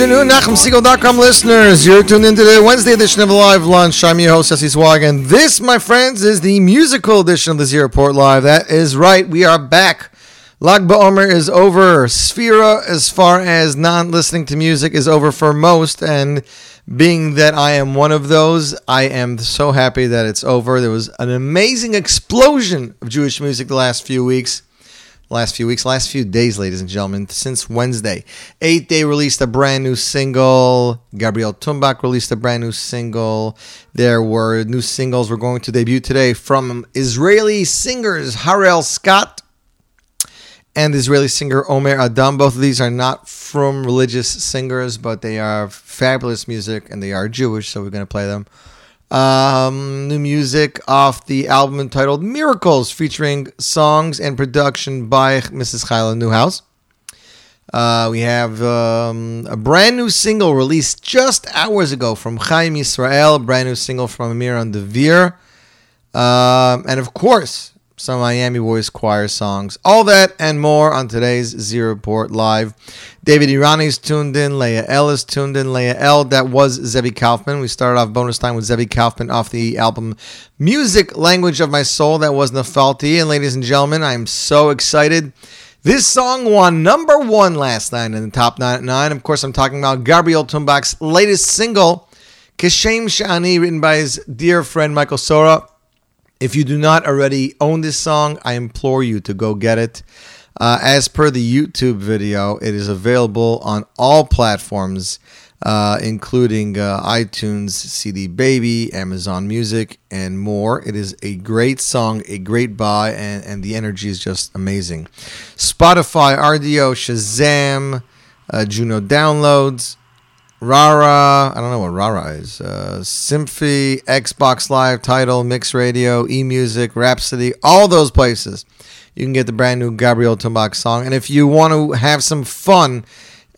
afternoon, NachumSegal.com listeners. You're tuned into the Wednesday edition of Live Lunch. I'm your host, Jesse Swag, and this, my friends, is the musical edition of the Zero Port Live. That is right, we are back. Lag BaOmer is over. Sefira, as far as non listening to music, is over for most. And being that I am one of those, I am so happy that it's over. There was an amazing explosion of Jewish music the last few weeks last few weeks, last few days, ladies and gentlemen, since Wednesday. Eighth Day released a brand new single. Gabriel Tumbach released a brand new single. There were new singles we're going to debut today from Israeli singers Harel Skaat and Israeli singer Omer Adam. Both of these are not from religious singers, but they are fabulous music and they are Jewish, so we're going to play them. Um, new music off the album entitled Miracles, featuring songs and production by Mrs. Chayla Newhouse. Uh, we have um, a brand new single released just hours ago from Chaim Israel, brand new single from Amir on Devere. Um, and of course, some Miami Boys choir songs. All that and more on today's Zero Report Live. David Irani's tuned in. Leah L is tuned in. Leah L, that was Zevi Kaufman. We started off bonus time with Zevi Kaufman off the album Music Language of My Soul. That was Nafalti. And ladies and gentlemen, I'm so excited. This song won number one last night in the top nine. nine. Of course, I'm talking about Gabriel Tumbach's latest single, Kishem Shani, written by his dear friend Michael Sora. If you do not already own this song, I implore you to go get it. Uh, as per the YouTube video, it is available on all platforms, uh, including uh, iTunes, CD Baby, Amazon Music, and more. It is a great song, a great buy, and, and the energy is just amazing. Spotify, Rdio, Shazam, uh, Juno Downloads, Rara, I don't know what Rara is. Uh, Symphy, Xbox Live, Tidal, Mix Radio, E Music, Rhapsody, all those places. You can get the brand new Gabriel Tumbach song. And if you want to have some fun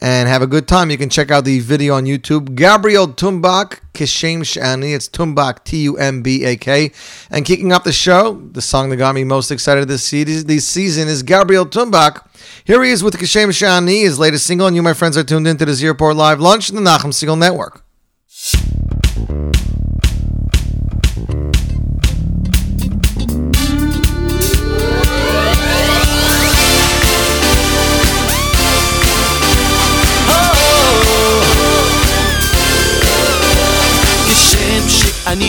and have a good time, you can check out the video on YouTube. Gabriel Tumbach, Kishem Shani. It's Tumbach, T U M B A K. And kicking off the show, the song that got me most excited this season, is Gabriel Tumbach. Here he is with Kishem Shani, his latest single, and you, my friends, are tuned into the Zeroport Live Lunch in the Nachum Segal Network.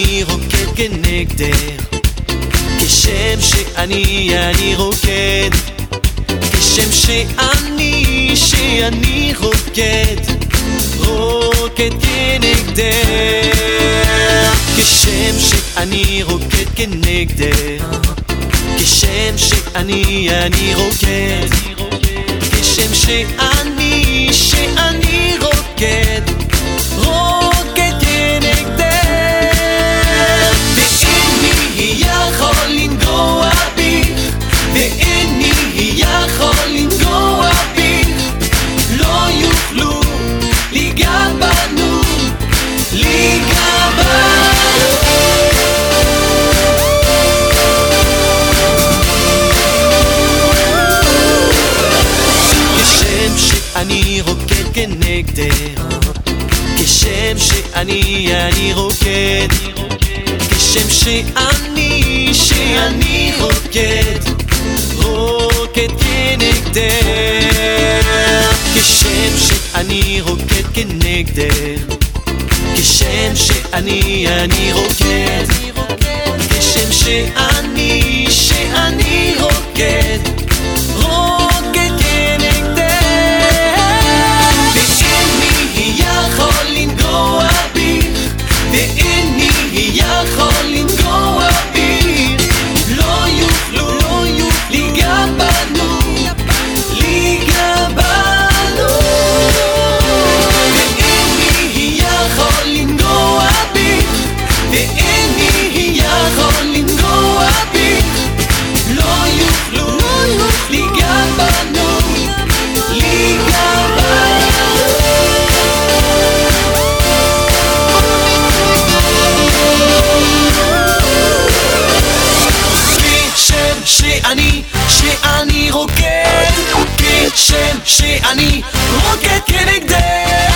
שאני רוקד כנגדך. כשם שאני, אני רוקד. כשם שאני, שאני רוקד. רוקד כנגדך. כשם שאני רוקד כנגדך. כשם שאני, אני רוקד. כשם שאני, שאני רוקד כנגדך. כשם שאני, אני רוקד. כשם שאני, שאני רוקד. רוקד כנגדך. כשם שאני רוקד כנגדך. כשם שאני, אני רוקד. כשם שאני, שאני רוקד כשם שאני רוקד כנגדך.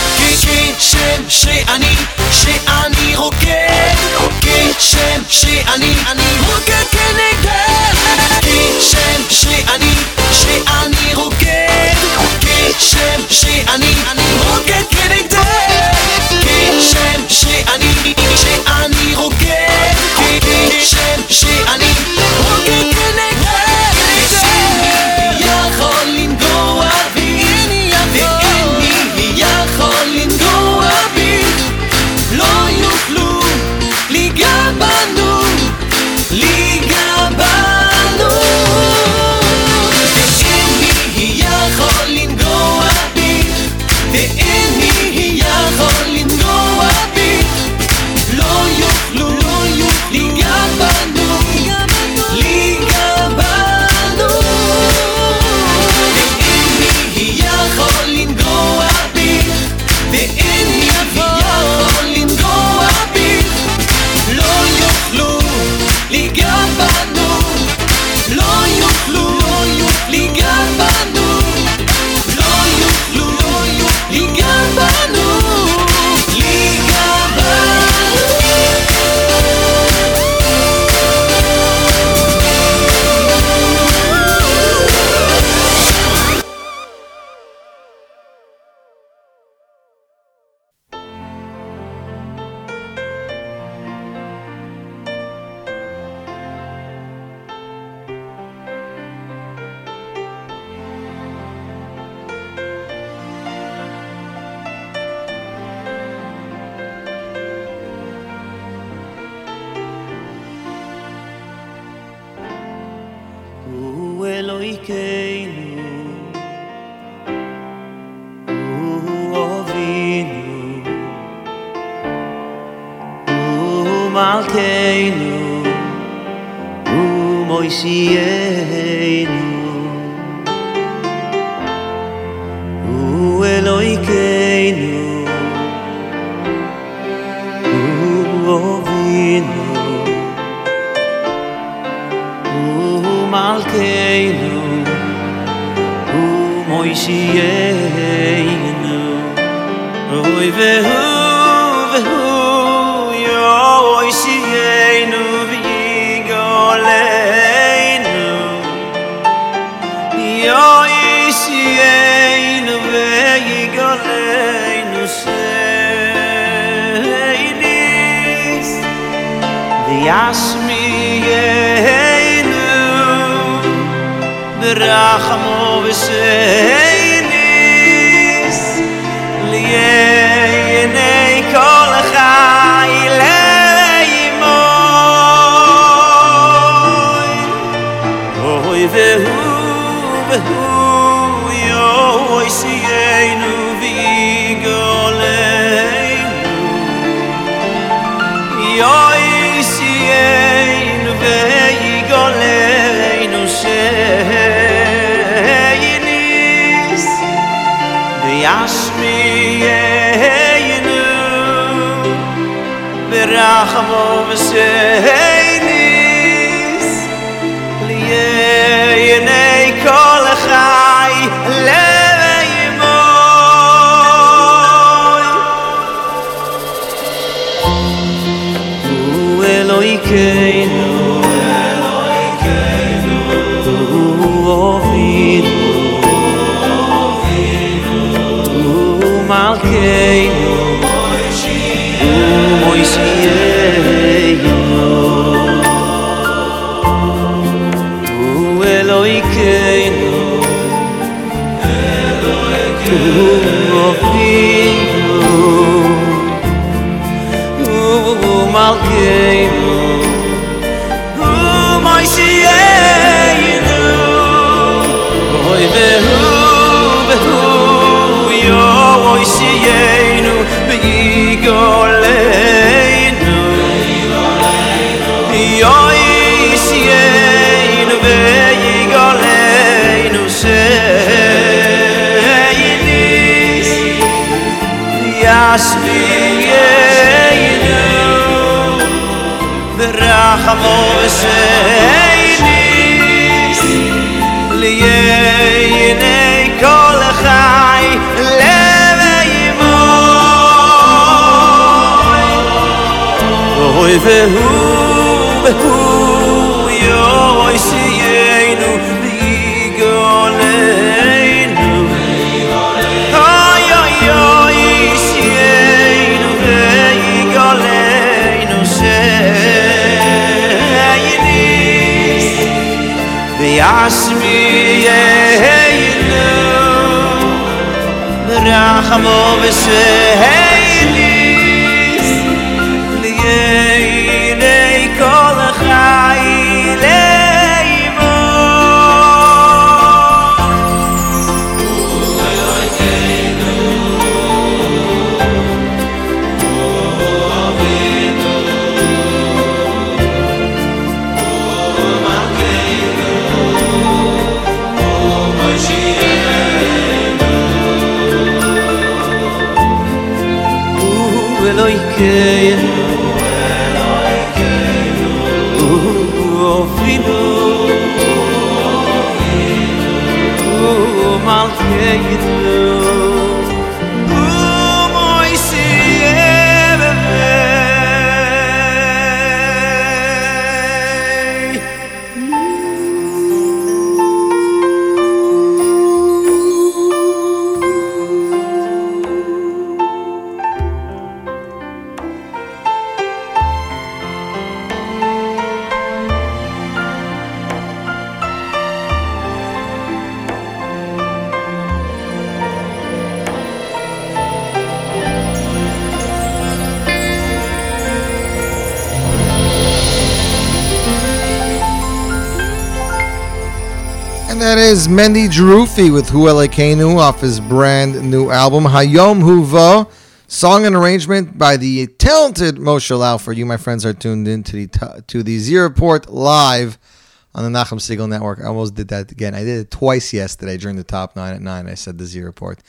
כשם שאני, שאני רוקד. כשם שאני, אני רוקד כנגדך. כשם שאני, שאני רוקד. כשם שאני, אני רוקד כנגדך. כשם שאני, שאני רוקד. כשם שאני kei nu uh ozin nu uh mal רחמו ושהם is Mendy Jerufi with Hu Elekenu off his brand new album Hayom Huvo. Song and arrangement by the talented Moshe Lau. For You, my friends, are tuned in to the to the Z Report live on the Nachum Segal Network. I almost did that again. I did it twice yesterday during the top nine at nine. I said the Z Report.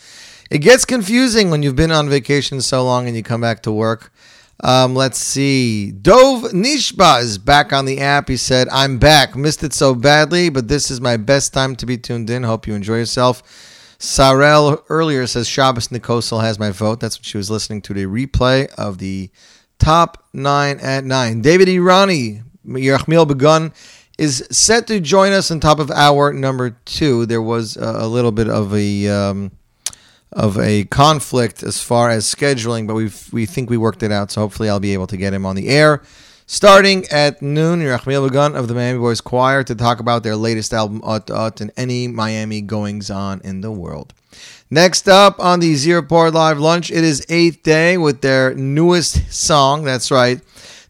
It gets confusing when you've been on vacation so long and you come back to work. Um, let's see. Dove Nishba is back on the app. He said, I'm back. Missed it so badly, but this is my best time to be tuned in. Hope you enjoy yourself. Sarel earlier says Shabbos Nikosel has my vote. That's what she was listening to the replay of the top nine at nine. David Irani, Yerachmiel Begun, is set to join us on top of hour number two. There was a, a little bit of a. Um, of a conflict as far as scheduling, but we we think we worked it out. So hopefully, I'll be able to get him on the air starting at noon. Rachmiel Begun of the Miami Boys Choir to talk about their latest album Ut Ut and any Miami goings on in the world. Next up on the Zero Port Live Lunch, it is Eighth Day with their newest song. That's right.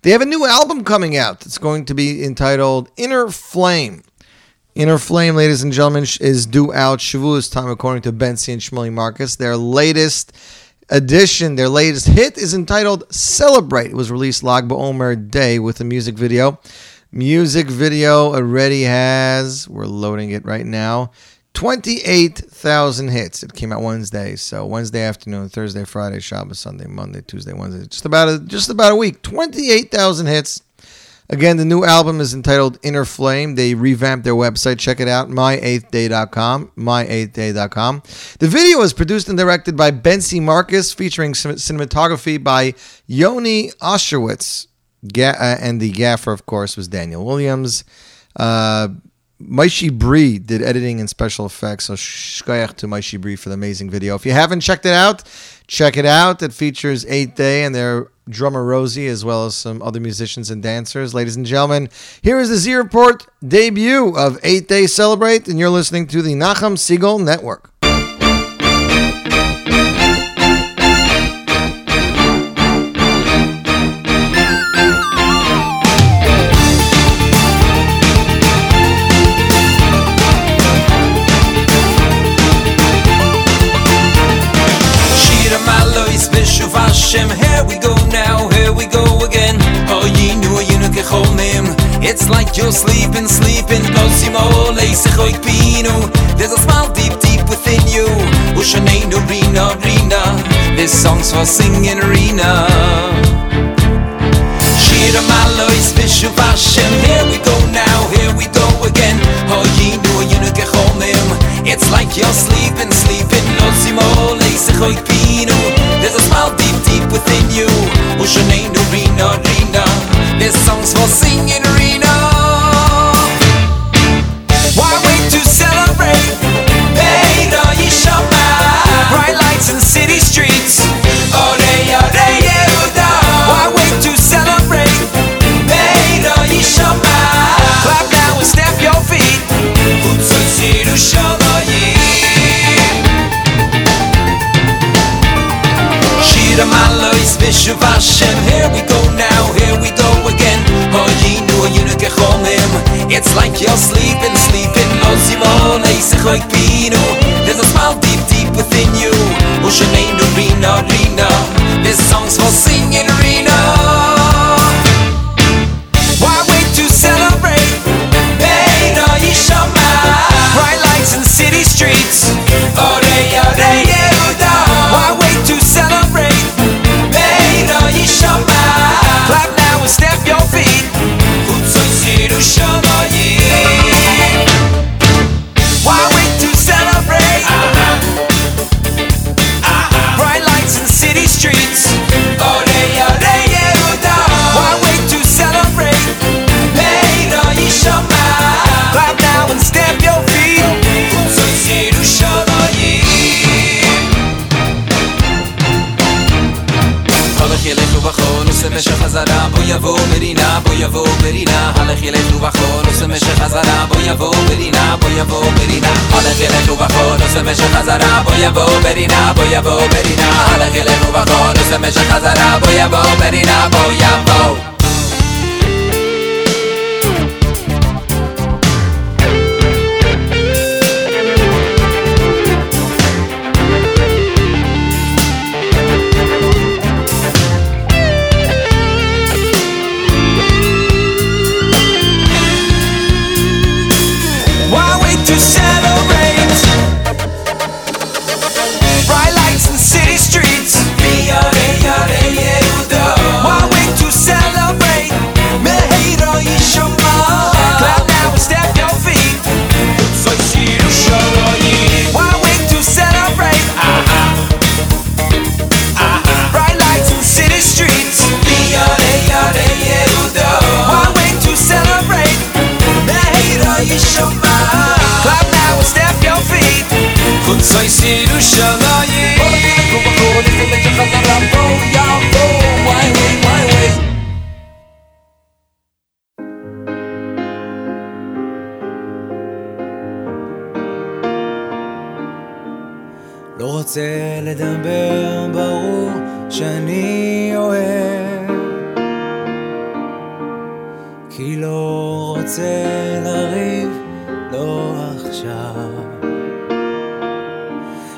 They have a new album coming out. It's going to be entitled Inner Flame. Inner Flame, ladies and gentlemen, is due out Shavuos time, according to Bensi and Shmuley Marcus. Their latest edition, their latest hit, is entitled Celebrate. It was released Lag BaOmer Day with a music video. Music video already has, we're loading it right now, 28,000 hits. It came out Wednesday, so Wednesday afternoon, Thursday, Friday, Shabbos, Sunday, Monday, Tuesday, Wednesday, just about a, just about a week. 28,000 hits. Again, the new album is entitled Inner Flame. They revamped their website. Check it out, my8thday.com, my8thday.com. The video was produced and directed by Bensi Marcus, featuring cinematography by Yoni Oshowitz. Ga- uh, and the gaffer, of course, was Daniel Williams. Uh, Maishi Bree did editing and special effects. So shkoyach to Maishi Bree for the amazing video. If you haven't checked it out, check it out. It features Eighth Day and their drummer Rosie, as well as some other musicians and dancers. Ladies and gentlemen, here is the Z Report debut of Eighth Day Celebrate, and you're listening to the Nachum Segal Network. Singing ברינה, בוא יבוא ברינה. הלך ילך ובחול, עושה משך חזרה, בוא יבוא ברינה, בוא יבוא. לריב, לא עכשיו.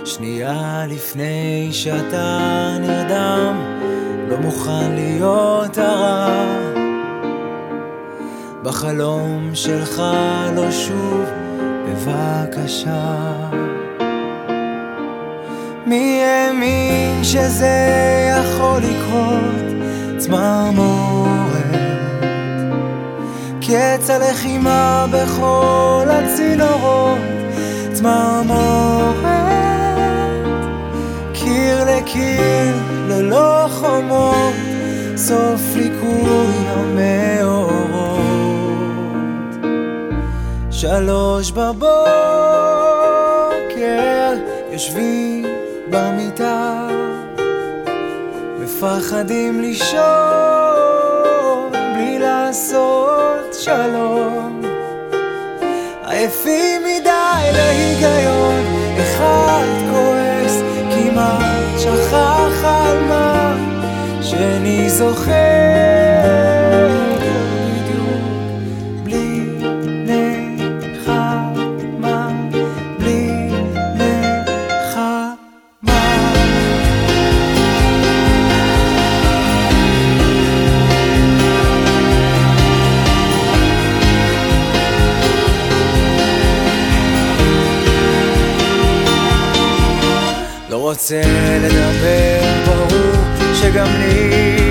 שנייה לפני שאתה נרדם, לא מוכן להיות הרע. בחלום שלך לא שוב, בבקשה. מי האמין שזה יכול לקרות? צמרמורת קץ הלחימה בכל הצינורות צמרמורת קיר לקיר ללא חומות סוף ליקוי המאורות. שלוש בבוקר יושבים במיטה מפחדים לישון בלי לעשות שלום. עייפים מדי להיגיון אחד כועס כמעט שכח על מה שני זוכר רוצה לדבר, ברור שגם לי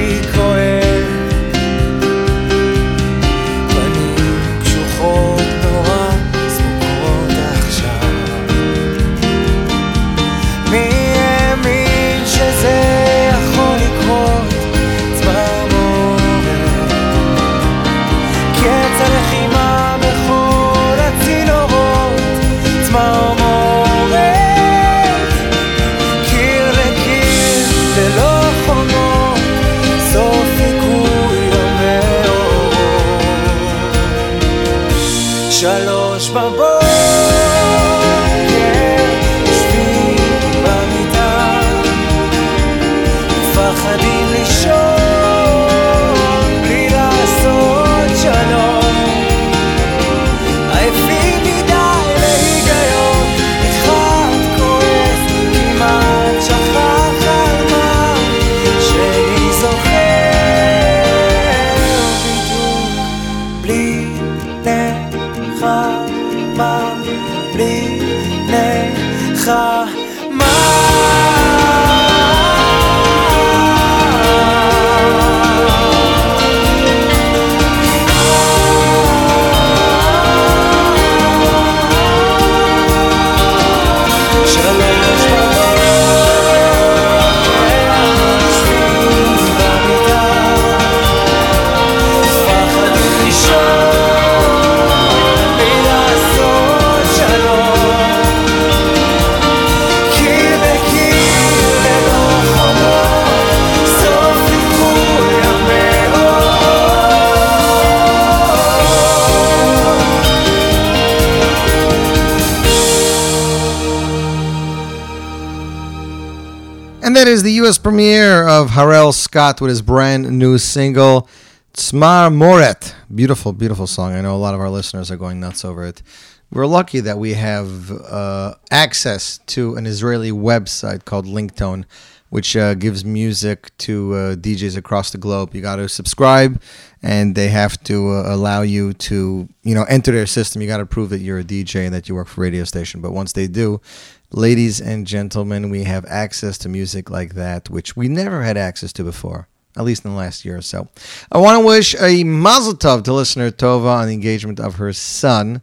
that is the U.S. premiere of Harel Skaat with his brand new single, Tzmar Moret. Beautiful, beautiful song. I know a lot of our listeners are going nuts over it. We're lucky that we have uh, access to an Israeli website called Linktone, which uh, gives music to uh, DJs across the globe. You got to subscribe, and they have to uh, allow you to, you know, enter their system. You got to prove that you're a DJ and that you work for a radio station. But once they do, ladies and gentlemen, we have access to music like that, which we never had access to before, at least in the last year or so. I want to wish a mazel tov to listener Tova on the engagement of her son,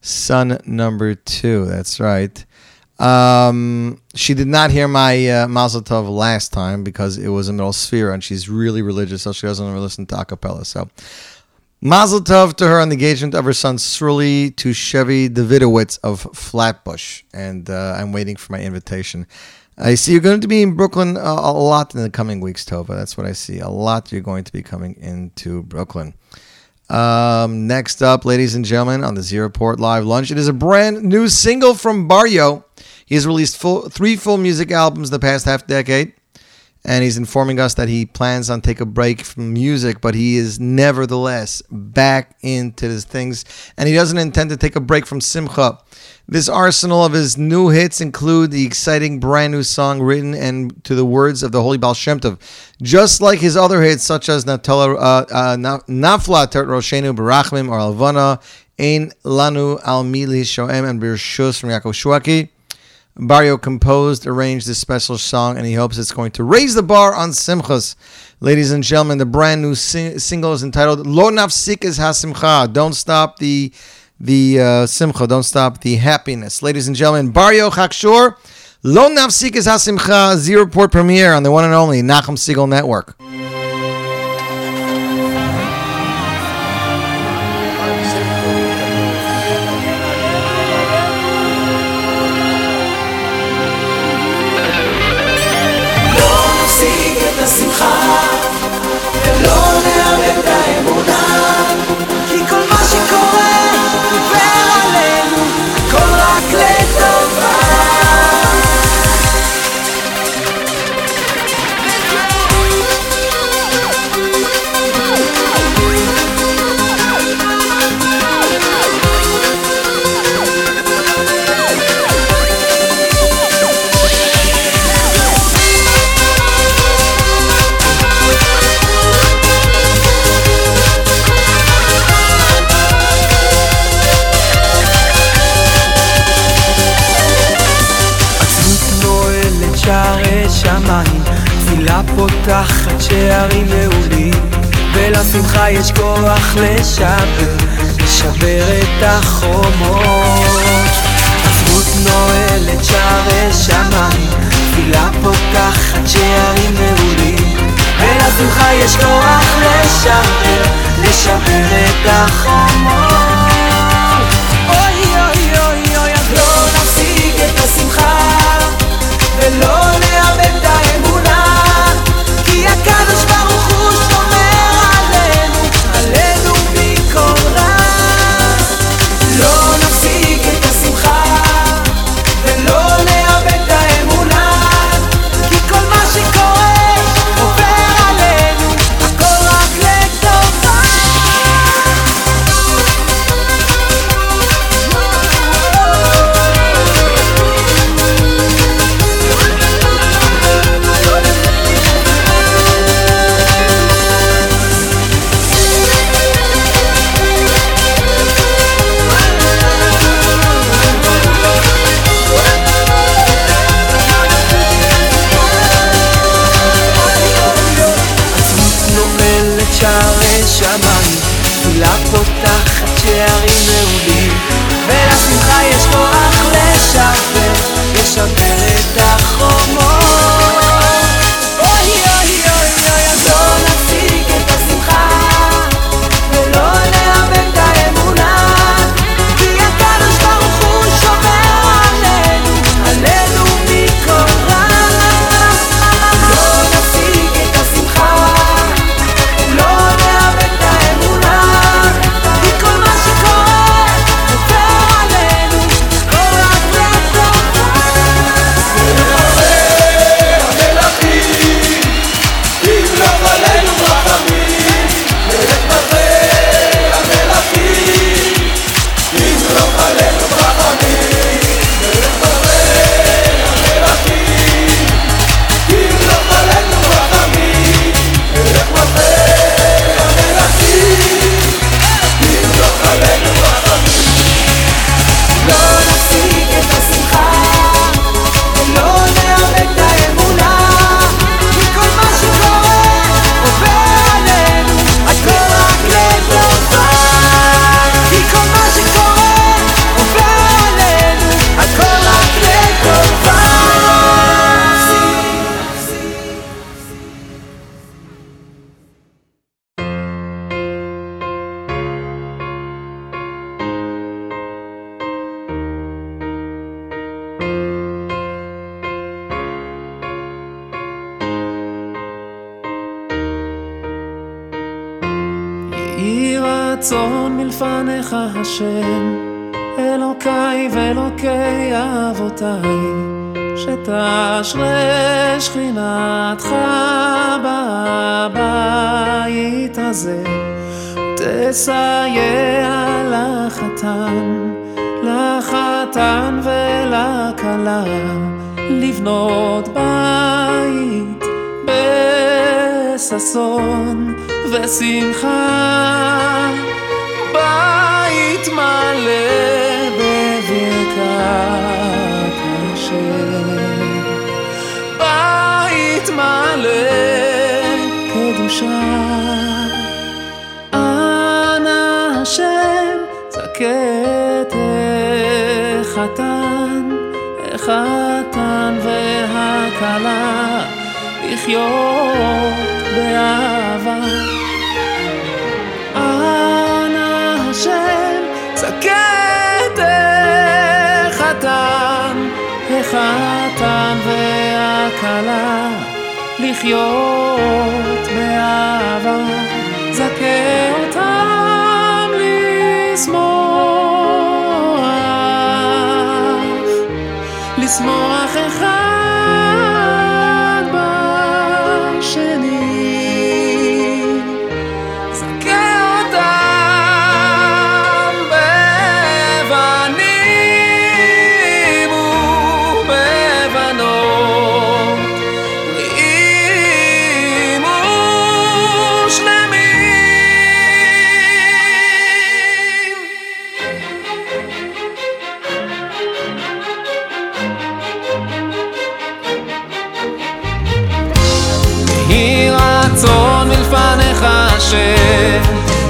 son number two. That's right. Um, she did not hear my uh, mazel tov last time because it was a middle sphere and she's really religious, so she doesn't ever listen to acapella. So Mazel tov to her on the engagement of her son Sruli to Chevy Davidowitz of Flatbush. And uh, I'm waiting for my invitation. I see you're going to be in Brooklyn a, a lot in the coming weeks, Tova. That's what I see. A lot you're going to be coming into Brooklyn. Um, next up, ladies and gentlemen, on the Zero Port Live Lunch, it is a brand new single from Barrio. He has released full, three full music albums in the past half decade and he's informing us that he plans on take a break from music, but he is nevertheless back into his things, and he doesn't intend to take a break from Simcha. This arsenal of his new hits include the exciting brand new song written and to the words of the Holy Baal Shem Tov, just like his other hits such as Natala, uh, uh, Nafla Roshenu Barachmim or Alvana, Ein Lanu Al Mili Shoem and Birshus from Yaakov Shwekey. Barrio composed, arranged this special song, and he hopes it's going to raise the bar on Simchas. Ladies and gentlemen, the brand new sing- single is entitled Lo Nafsik is HaSimcha. Don't stop the the uh, Simcha. Don't stop the happiness. Ladies and gentlemen, Barrio Chakshur, Lo Nafsik is HaSimcha, zero port premiere on the one and only Nachum Segal Network. פותחת שערים נעולים, ולשמחה יש כוח לשבר, לשבר את החומות. עצמות נועלת שערי שמיים, תפילה פותחת שערים נעולים, ולשמחה יש כוח לשבר, לשבר את החומות. אוי אוי אוי אוי אז לא נפסיק את השמחה ולא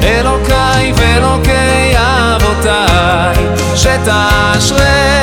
אלוקיי ואלוקי אבותיי, שתשרה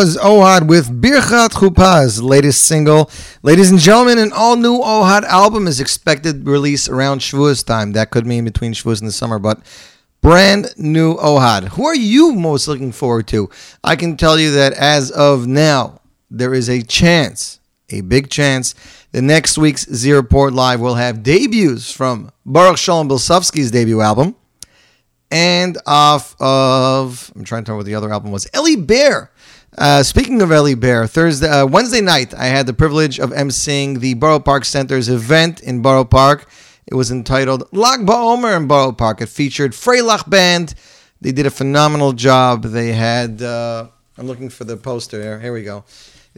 was Ohad with Birchat Chupaz, latest single. Ladies and gentlemen, an all new Ohad album is expected release around Shavuos time. That could mean between Shavuos and the summer, but brand new Ohad. Who are you most looking forward to? I can tell you that as of now, there is a chance, a big chance, that next week's Z Report Live will have debuts from Baruch Shalom Bilsovsky's debut album and off of I'm trying to remember what the other album was. Ellie Bear. Uh, speaking of Ellie Bear, Thursday, uh, Wednesday night, I had the privilege of emceeing the Borough Park Center's event in Borough Park. It was entitled Lag BaOmer in Borough Park. It featured Freilach Band. They did a phenomenal job. They had, uh, I'm looking for the poster here. Here we go.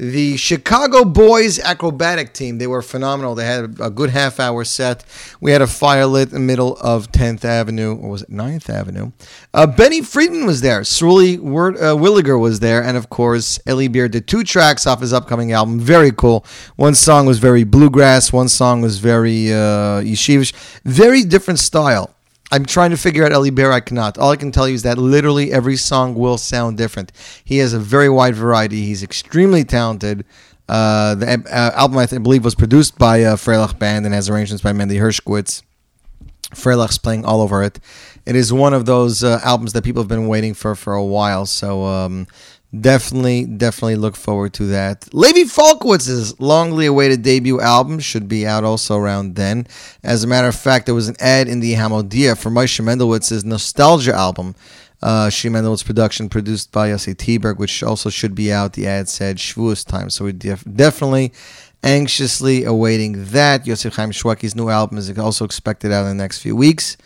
The Chicago Boys acrobatic team, they were phenomenal. They had a good half hour set. We had a fire lit in the middle of 10th Avenue, or was it 9th Avenue? Uh, Benny Friedman was there. Word, uh, Williger was there. And of course, Ellie Bear did two tracks off his upcoming album. Very cool. One song was very bluegrass, one song was very uh, yeshivish. Very different style. I'm trying to figure out Ellie Bear. I cannot. All I can tell you is that literally every song will sound different. He has a very wide variety. He's extremely talented. Uh, the uh, album, I, th- I believe, was produced by uh, Freilach Band and has arrangements by Mendy Hershkowitz. Freilach's playing all over it. It is one of those uh, albums that people have been waiting for for a while. So um, definitely, definitely look forward to that. Levi Falkowitz's longly awaited debut album should be out also around then. As a matter of fact, there was an ad in the Hamodia for Moshe Mendelwitz's Nostalgia album. Uh, Shi Mendelwitz production produced by Yossi T-Berg, which also should be out. The ad said Shavuos time. So we def- definitely anxiously awaiting that. Yosef Chaim Shwekey's new album is also expected out in the next few weeks.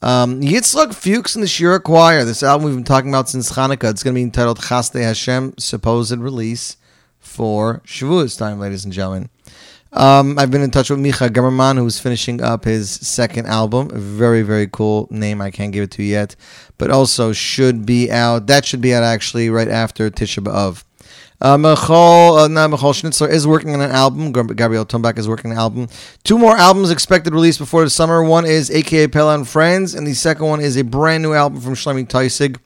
Um, Yitzhak Fuchs and the Shira Choir. This album we've been talking about since Hanukkah. It's going to be entitled Chaste Hashem, supposed release for Shavuos time, ladies and gentlemen. Um, I've been in touch with Micha Gamerman, who's finishing up his second album. Very, very cool name. I can't give it to you yet, but also should be out. That should be out actually right after Tisha B'av. Uh, Michal, uh, no, Michal Schnitzler is working on an album. Gabriel Tumbach is working on an album. Two more albums expected release before the summer. One is AKA Pella and Friends, and the second one is a brand new album from Shlomi Teisig.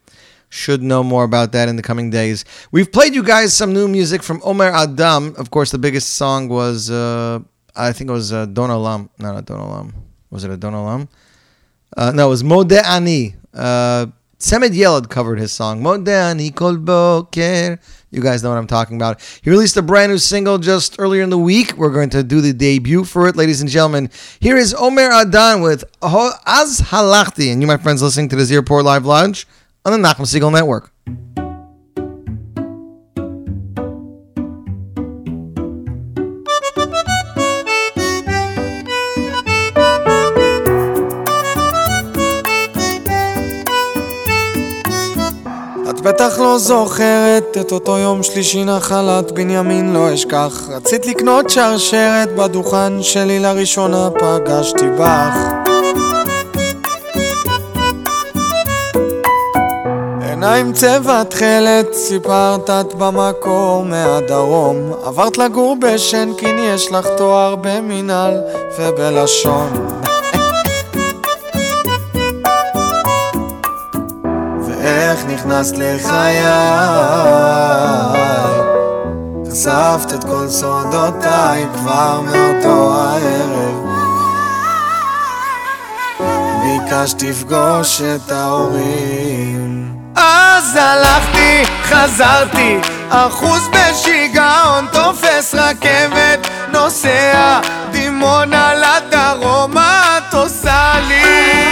Should know more about that in the coming days. We've played you guys some new music from Omer Adam. Of course, the biggest song was, uh, I think it was uh, Don Olam. No, not Don. Was it a Don Olam? Uh, no, it was Modeh Ani. Semed Yelad covered his song. Modeh Ani Kol Boker. You guys know what I'm talking about. He released a brand new single just earlier in the week. We're going to do the debut for it, ladies and gentlemen. Here is Omer Adam with Az Halachti. And you, my friends, listening to the Z Report Live Lounge on the Nachum Segal Network. בטח לא זוכרת את אותו יום שלישי נחלת בנימין לא אשכח. רצית לקנות שרשרת בדוכן שלי לראשונה פגשתי בך. עיניים צבע תכלת, סיפרת את במקור מהדרום. עברת לגור בשנקין, יש לך תואר במינהל ובלשון ואיך נכנסת לחיי חשפת את כל סודותיי כבר מאותו הערב ביקשת לפגוש את ההורים אז הלכתי, חזרתי, אחוז בשיגעון, תופס רכבת, נוסע, דימונה לדרום, מה את עושה לי?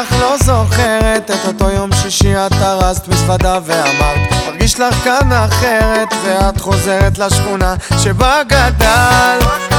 בטח לא זוכרת את אותו יום שישי את הרסת מזוודה ואמרת מרגיש לך כאן אחרת ואת חוזרת לשכונה שבה גדלת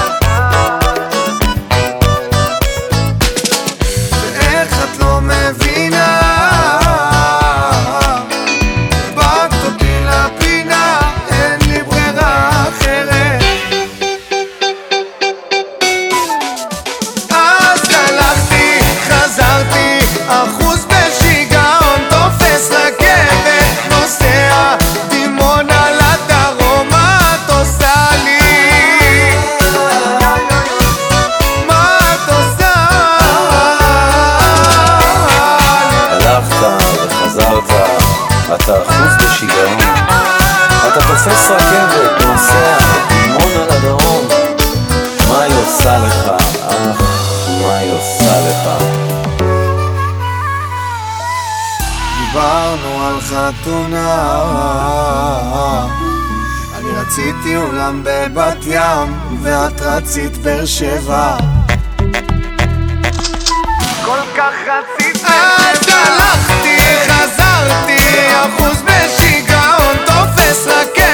חתונה. אני רציתי אולם בבת ים ואת רצית באר שבע כל כך רצית אז הלכתי, חזרתי, אחוז בשיגעון תופס רקט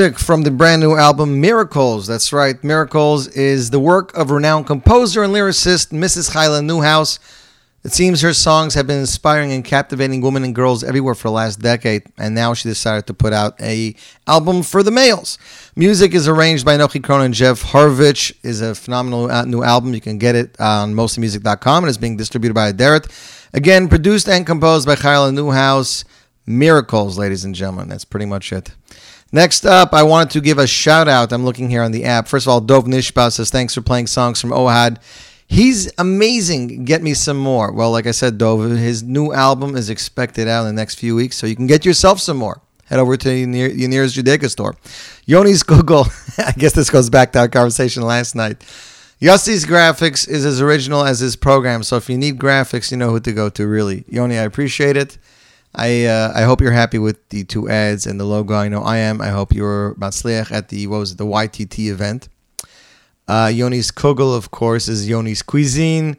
music from the brand new album Miracles. That's right, Miracles is the work of renowned composer and lyricist Mrs. Hyla Newhouse. It seems her songs have been inspiring and captivating women and girls everywhere for the last decade, and now she decided to put out a album for the males. Music is arranged by Nochi Krohn and Jeff Harvich. is a phenomenal uh, new album. You can get it on mostlymusic.com and is being distributed by Aderet. Again, produced and composed by Hyla Newhouse. Miracles, ladies and gentlemen. That's pretty much it. Next up, I wanted to give a shout out. I'm looking here on the app. First of all, Dov Nishba says, Thanks for playing songs from Ohad. He's amazing. Get me some more. Well, like I said, Dov, his new album is expected out in the next few weeks, so you can get yourself some more. Head over to your, your nearest Judaica store. Yoni's Kugel, I guess this goes back to our conversation last night. Yossi's graphics is as original as his program, so if you need graphics, you know who to go to, really. Yoni, I appreciate it. I uh, I hope you're happy with the two ads and the logo. I know I am. I hope you're matzliach at the what was it, the YTT event. Uh, Yoni's Kugel, of course, is Yoni's Cuisine.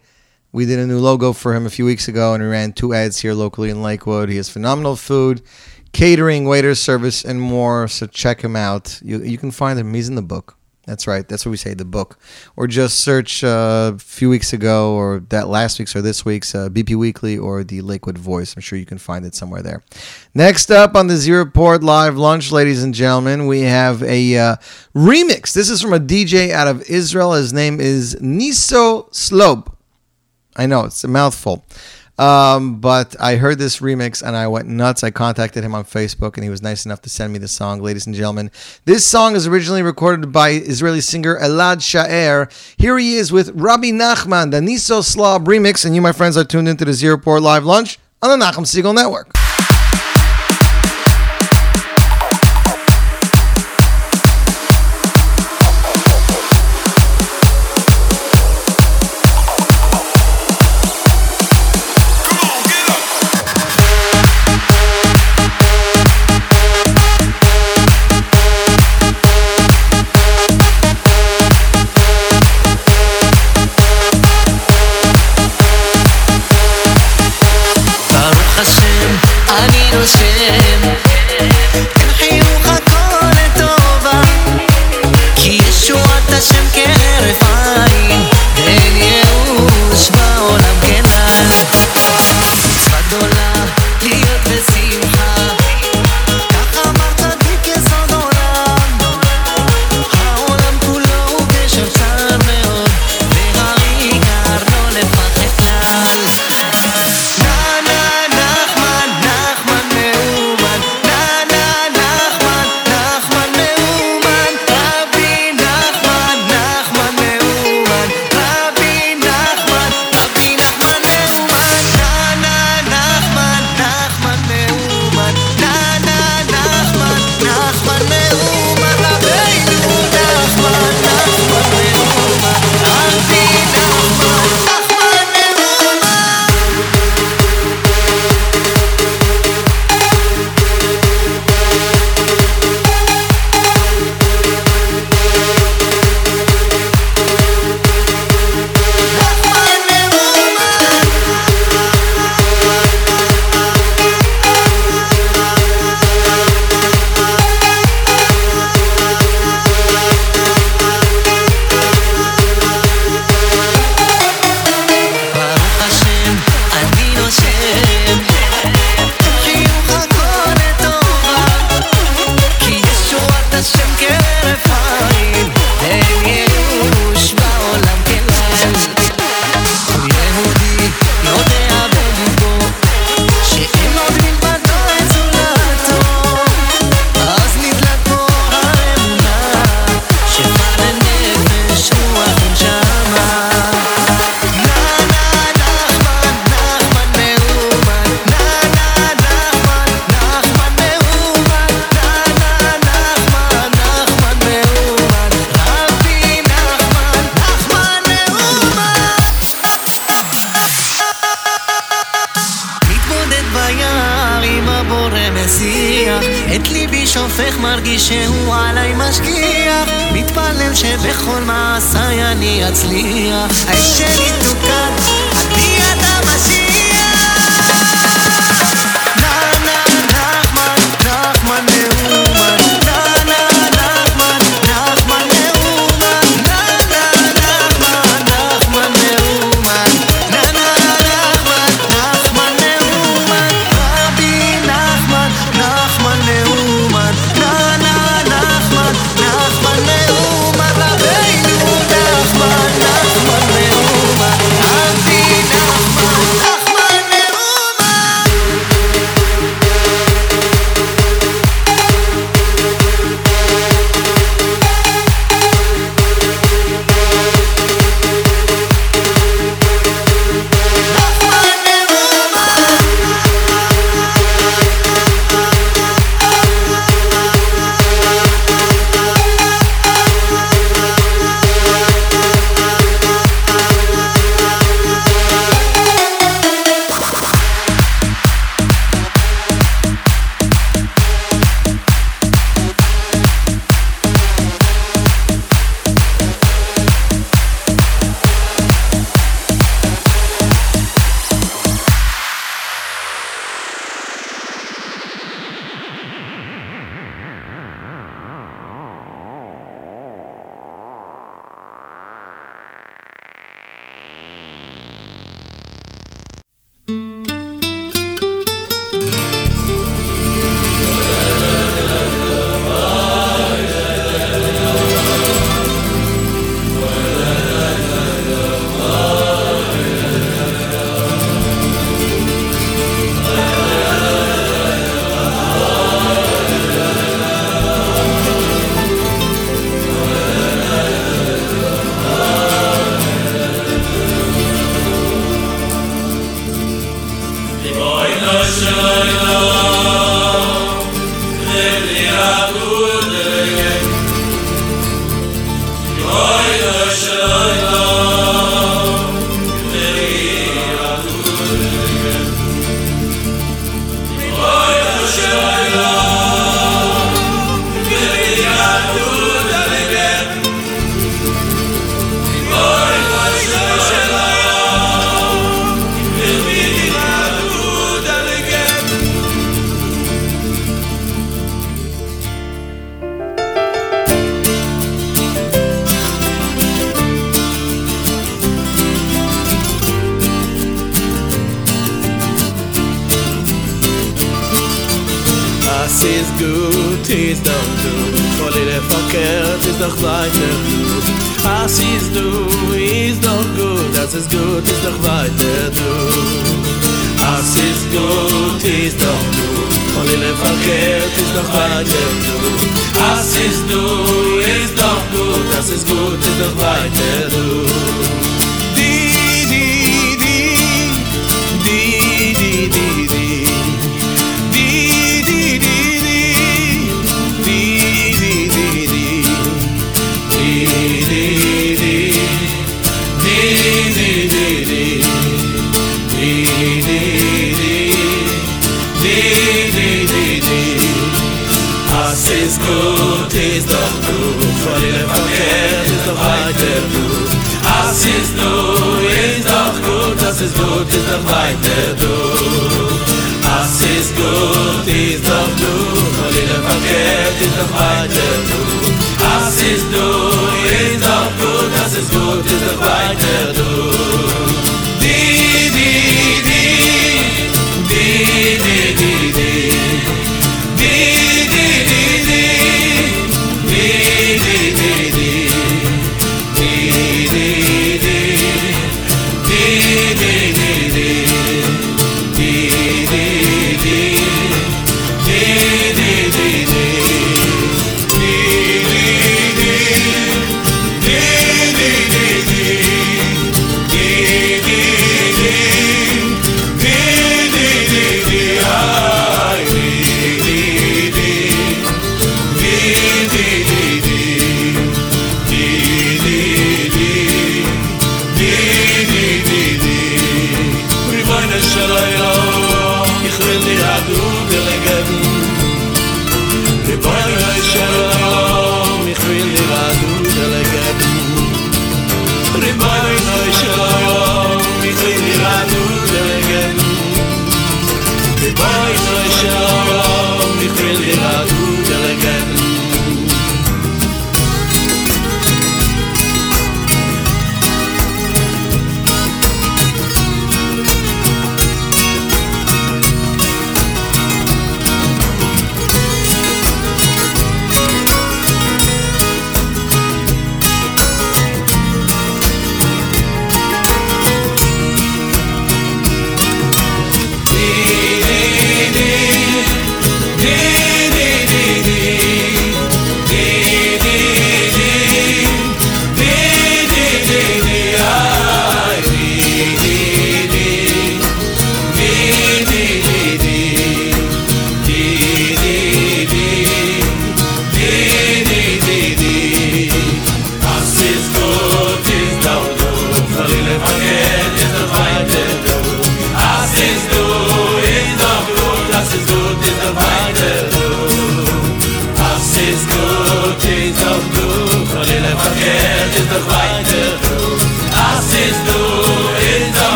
We did a new logo for him a few weeks ago, and we ran two ads here locally in Lakewood. He has phenomenal food, catering, waiter service, and more. So check him out. You you can find him. He's in the book. That's right. That's what we say, the book. Or just search uh, a few weeks ago or that last week's or this week's uh, BP Weekly or the Lakewood Voice. I'm sure you can find it somewhere there. Next up on the Z Report Live Lunch, ladies and gentlemen, we have a uh, remix. This is from a DJ out of Israel. His name is Niso Slob. I know, it's a mouthful. Um, but I heard this remix and I went nuts. I contacted him on Facebook and he was nice enough to send me the song, ladies and gentlemen. This song is originally recorded by Israeli singer Elad Sha'er. Here he is with Rabbi Nachman, the Niso Slob remix. And you, my friends, are tuned into the Z Report Live Lunch on the Nachum Segal Network.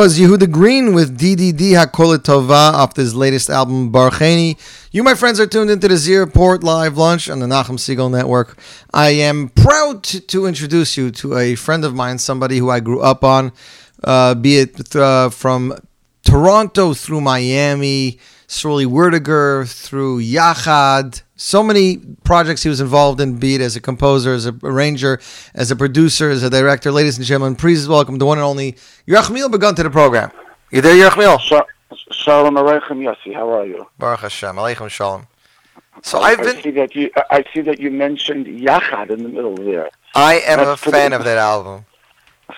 Was Yehuda Green with DDD Hakol Tova off his latest album Barcheni. You, my friends, are tuned into the Z Report Live Lunch on the Nachum Segal Network. I am proud to, to introduce you to a friend of mine, somebody who I grew up on, uh, be it uh, from Toronto through Miami, Sorley Werdiger through Yachad. So many projects he was involved in, be it as a composer, as a arranger, as a producer, as a director. Ladies and gentlemen, please welcome the one and only Yerachmiel Begun to the program. You there, Yerachmiel? Shalom Aleichem Yossi, how are you? Baruch Hashem. Aleichem Shalom. So I, I've I been. see that you. I see that you mentioned Yachad in the middle there. I am a fan of that album.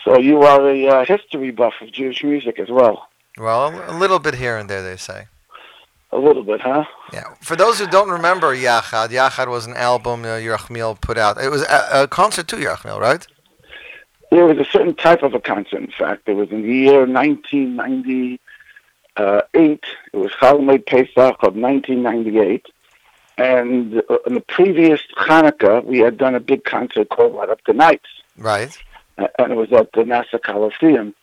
So you are a uh, history buff of Jewish music as well, Well, a little bit here and there, they say. A little bit, huh? Yeah. For those who don't remember Yachad, Yachad was an album uh, Yerachmiel put out. It was a, a concert too, Yerachmiel, right? There was a certain type of a concert. In fact, it was in the year 1998. It was Chol Hamoed Pesach of 1998. And uh, in the previous Hanukkah, we had done a big concert called Light Up the Nights. Right. uh, and it was at the Nassau Coliseum.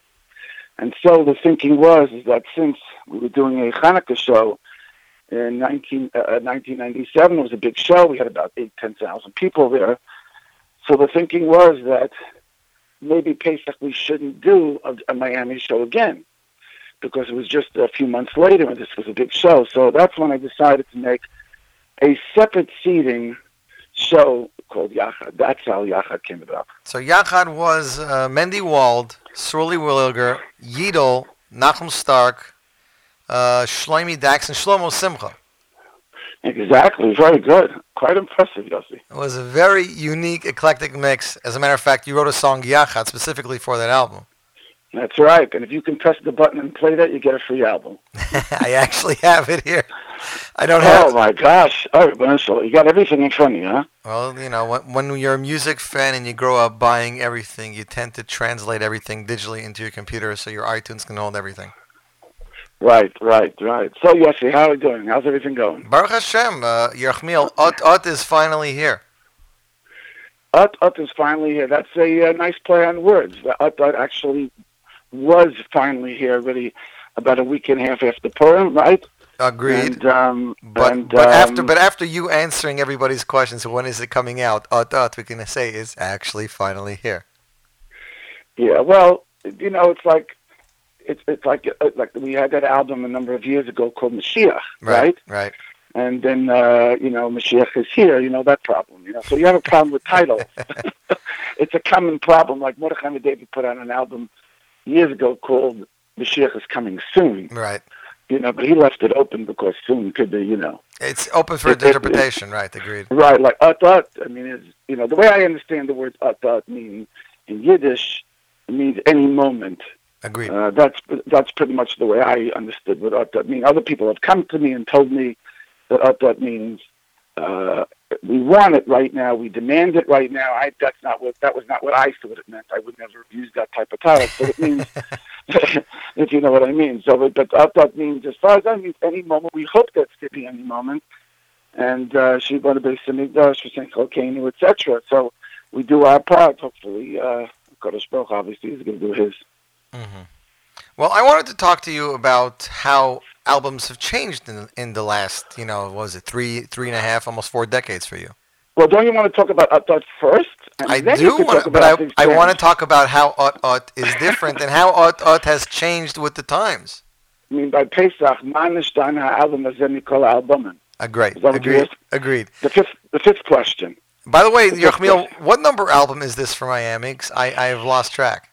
And so the thinking was is that since we were doing a Hanukkah show in 19, uh, 1997, it was a big show. We had about eight, 10,000 people there. So the thinking was that maybe Pesach we shouldn't do a, a Miami show again because it was just a few months later and this was a big show. So that's when I decided to make a separate seating show called Yachad. That's how Yachad came about. So Yachad was uh, Mendy Wald, Sorley Williger, Yidel, Nachum Stark, uh, Shloime Dachs, and Shlomo Simcha. Exactly. Very good. Quite impressive, Yossi. It was a very unique, eclectic mix. As a matter of fact, you wrote a song Yachad specifically for that album. That's right. And if you can press the button and play that, you get a free album. I actually have it here. I don't have. Oh my gosh! Oh, wonderful. You got everything in front of you, huh? Well, you know, when, when you're a music fan and you grow up buying everything, you tend to translate everything digitally into your computer so your iTunes can hold everything. Right, right, right. So, Yossi, how are you doing? How's everything going? Baruch Hashem, uh, Yerachmiel, Ot Ot is finally here. Ut Ut is finally here. That's a uh, nice play on words. Ut Ut actually was finally here, really, about a week and a half after Purim, right? Agreed. And, um, But, and, but after um, but after you answering everybody's questions, when is it coming out? Ot Ot, we can say is actually finally here. Yeah, well, you know, it's like it's it's like uh, like we had that album a number of years ago called Mashiach, right? Right. And then uh, you know, Mashiach is here. You know that problem. You know, so you have a problem with titles. it's a common problem. Like Mordechai David put out an album years ago called Mashiach is coming soon. Right. You know, but he left it open because soon could be. You know, It's open for It- it- interpretation, right? Agreed. right? Like ut ut. I mean, it's, you know, the way I understand the word ut ut mean in Yiddish, it means any moment. Agreed. Uh, that's that's pretty much the way I understood what Art means. Other people have come to me and told me that Art means uh, we want it right now, we demand it right now. I that's not what that was not what I thought it meant. I would never have used that type of title. But it means if you know what I mean. So, but, but Art means as far as I mean, any moment. We hope that's to be any moment. And uh, she's going to be sending Samigdash, for St. Colcanu, etc. So we do our part. Hopefully, uh, Kodesh Baruch obviously is going to do his. Hmm Well, I wanted to talk to you about how albums have changed in in the last, you know, what was it three, three and a half, almost four decades for you? Well, don't you want to talk about Ut first? I do want, to, but I, I want to talk about how Ut Ut is different and how Ut Ut has changed with the times. I mean, by Pesach, Manish Dan Ha'album Azem Kol Albumin. Agreed. Is that what you Agreed. asked? Agreed. The fifth, the fifth question. By the way, good. what number album is this for Miami? 'Cause I, I have lost track.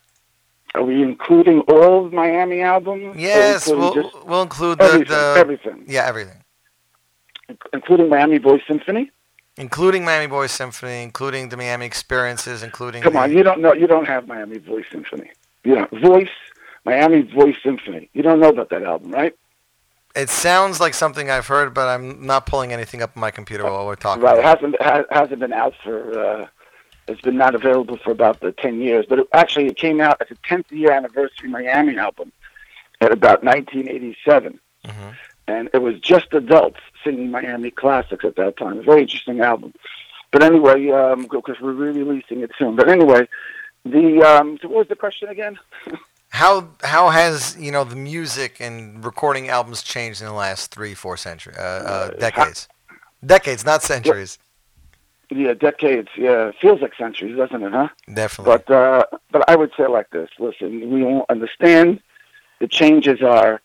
Are we including all of Miami albums? Yes, we'll, we'll include the, everything, the everything, yeah everything, including Miami Voice Symphony. including Miami Boys Symphony, including the Miami Experiences, including Come the, on, you don't know. You don't have Miami Voice Symphony. You know, Voice, Miami Voice Symphony. You don't know about that album, right? It sounds like something I've heard, but I'm not pulling anything up on my computer while we're talking. Right. It hasn't ha- hasn't been out for. Uh, it's been not available for about the ten years, but it, actually it came out as a tenth year anniversary Miami album at about 1987, Mhm. and it was just adults singing Miami classics at that time. A very interesting album. But anyway, um, because we're re-releasing it soon. But anyway, the um, so what was the question again? How how has you know the music and recording albums changed in the last three four century uh, uh, decades? Decades, not centuries. Yeah, decades. Yeah, feels like centuries, doesn't it? Huh? Definitely. But uh, but I would say like this. Listen, we all understand the changes are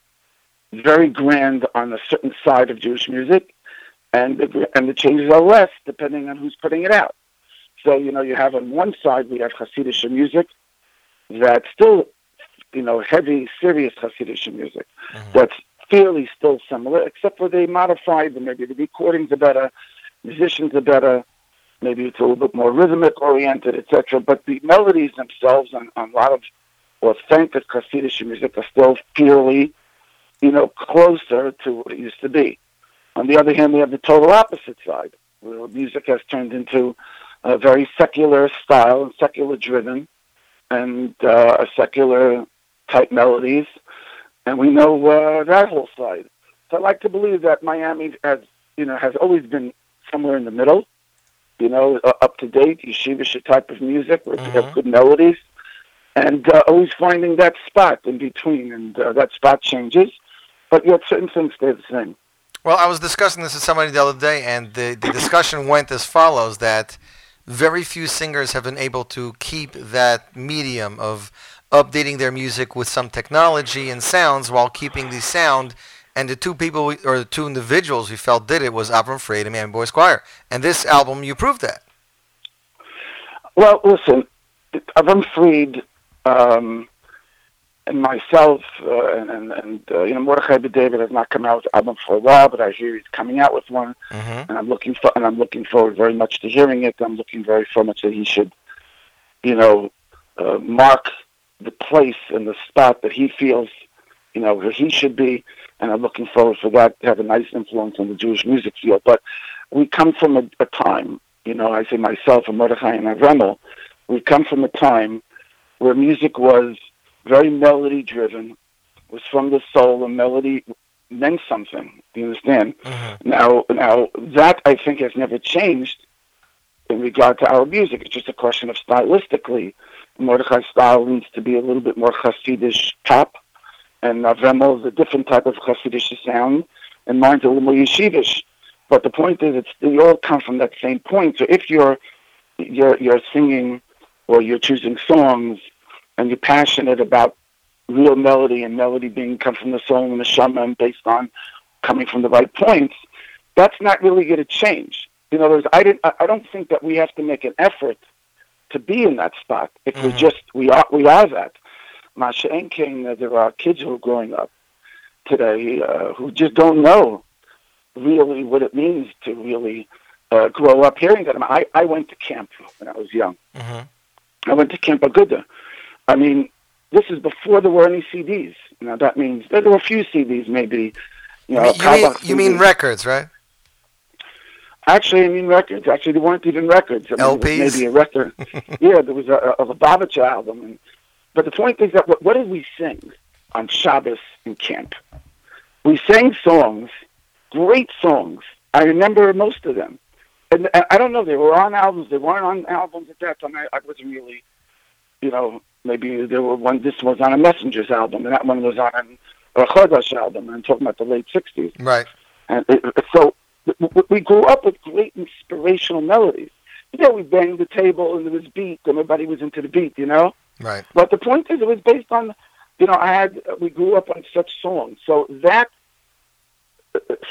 very grand on a certain side of Jewish music, and the, and the changes are less depending on who's putting it out. So you know, you have on one side we have Hasidic music that's still you know heavy, serious Hasidic music that's fairly still similar, except for they modified them. Maybe the recordings are better, musicians are better. Maybe it's a little bit more rhythmic oriented, etc. But the melodies themselves on, on a lot of authentic Hasidic music are still fairly, you know, closer to what it used to be. On the other hand, we have the total opposite side, where music has turned into a very secular style secular driven, and uh, a secular type melodies, and we know uh, that whole side. So I like to believe that Miami has, you know, has always been somewhere in the middle, you know, uh, up to date, yeshivish type of music where you have good melodies, and uh, always finding that spot in between, and uh, that spot changes, but yet certain things stay the same. Well, I was discussing this with somebody the other day, and the, the discussion went as follows: that very few singers have been able to keep that medium of updating their music with some technology and sounds while keeping the sound. And the two people, we, or the two individuals we felt did it was Avram Fried and Miami Boys Choir. And this album, you proved that. Well, listen, Avram Fried um, and myself, uh, and, and, and uh, you know, Mordechai B. David has not come out with an album for a while, but I hear he's coming out with one, and I'm looking for, and I'm looking forward very much to hearing it. I'm looking very so much that he should, you know, uh, mark the place and the spot that he feels, you know, where he should be, and I'm looking forward for that to have a nice influence on the Jewish music field. But we come from a, a time, you know, I say myself and Mordechai and Avremel, we come from a time where music was very melody driven, was from the soul, and melody meant something. Do you understand? Mm-hmm. Now, now that I think has never changed in regard to our music. It's just a question of stylistically. Mordechai's style needs to be a little bit more Hasidish pop, and Avremel is a different type of Hasidish sound, and mine's a little more yeshivish. But the point is, it's they all come from that same point. So if you're you're you're singing or you're choosing songs and you're passionate about real melody and melody being come from the soul and the shama and based on coming from the right points, that's not really going to change. In other words, I didn't. I don't think that we have to make an effort to be in that spot. If we mm-hmm. just we are we are that. Masha King, uh, there are kids who are growing up today uh, who just don't know really what it means to really uh, grow up hearing that. I, mean, I went to camp when I was young. I went to Camp Aguda. I mean, this is before there were any CDs. Now that means there were a few CDs, maybe. You, know, you, mean, you mean records, right? Actually, I mean records. Actually, there weren't even records. I mean, LPs? Maybe a record. yeah, there was a, a, Lubavitcher album. And, but the point is that what, what did we sing on Shabbos in camp? We sang songs, great songs. I remember most of them. And I don't know, they were on albums. They weren't on albums at that time. I, I wasn't really, you know, maybe there were one. This was on a Messengers album, and that one was on a Chodesh album. I'm talking about the late '60s. Right. And it, so we grew up with great inspirational melodies. You know, we banged the table and there was beat, and everybody was into the beat, you know? Right. But the point is, it was based on, you know, I had, we grew up on such songs. So that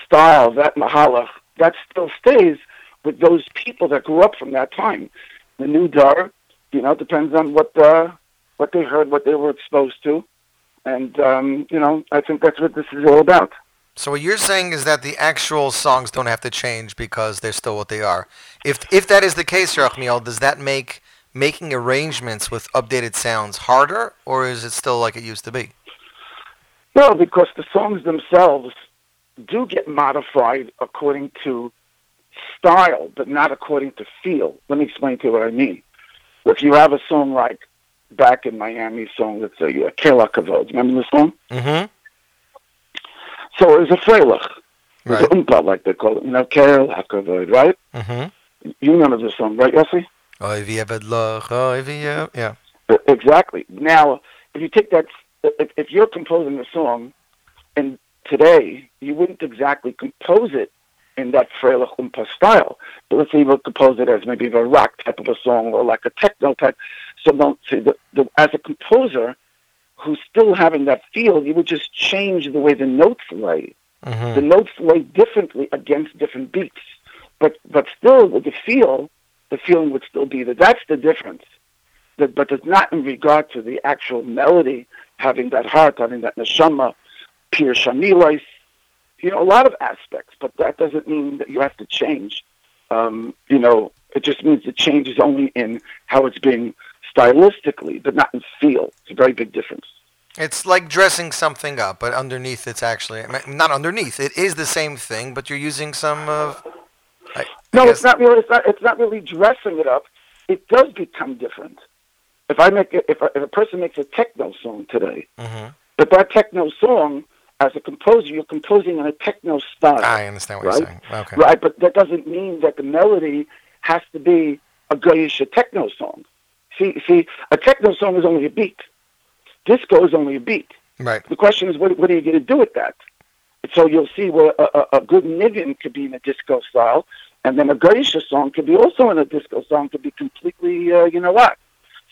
style, that mahalach, that still stays with those people that grew up from that time. The new dar, you know, depends on what, uh, what they heard, what they were exposed to. And, um, you know, I think that's what this is all about. So what you're saying is that the actual songs don't have to change because they're still what they are. If if that is the case, Yerachmiel, does that make making arrangements with updated sounds harder, or is it still like it used to be? No, because the songs themselves do get modified according to style, but not according to feel. Let me explain to you what I mean. If you have a song like back in Miami song, let's say uh, Kela Kavod, remember the song? Mm-hmm. So it was a freilach. It was Right. an umpa, like they call it. You know, Kela Kavod, right? Mm-hmm. You remember the song, right, Yossi? Oy v'yeved loch, oy v'ye- Yeah. Exactly. Now, if you take that if, if you're composing a song, and today you wouldn't exactly compose it in that Freilich Umpa style. But let's say you would compose it as maybe a rock type of a song or like a techno type. So don't see the, the as a composer who's still having that feel, you would just change the way the notes lay. Mhm. The notes lay differently against different beats. But but still with the feel, the feeling would still be there. That's the difference. That, but it's not in regard to the actual melody, having that heart, having that neshama, shamilos, you know, a lot of aspects. But that doesn't mean that you have to change. Um, you know, it just means the change is only in how it's being stylistically, but not in feel. It's a very big difference. It's like dressing something up, but underneath it's actually not underneath. It is the same thing, but you're using some of. No, it's not really. It's not. It's not really dressing it up. It does become different. If I make a, if a, if a person makes a techno song today, Mhm. but that techno song, as a composer, you're composing in a techno style. I understand what right? you're saying. Okay. Right, but that doesn't mean that the melody has to be a goyish techno song. See, see, a techno song is only a beat. Disco is only a beat. Right. The question is, what, what are you going to do with that? So you'll see where a, a, a good Niven could be in a disco style, and then a Geisha song could be also in a disco song, could be completely, uh, you know what?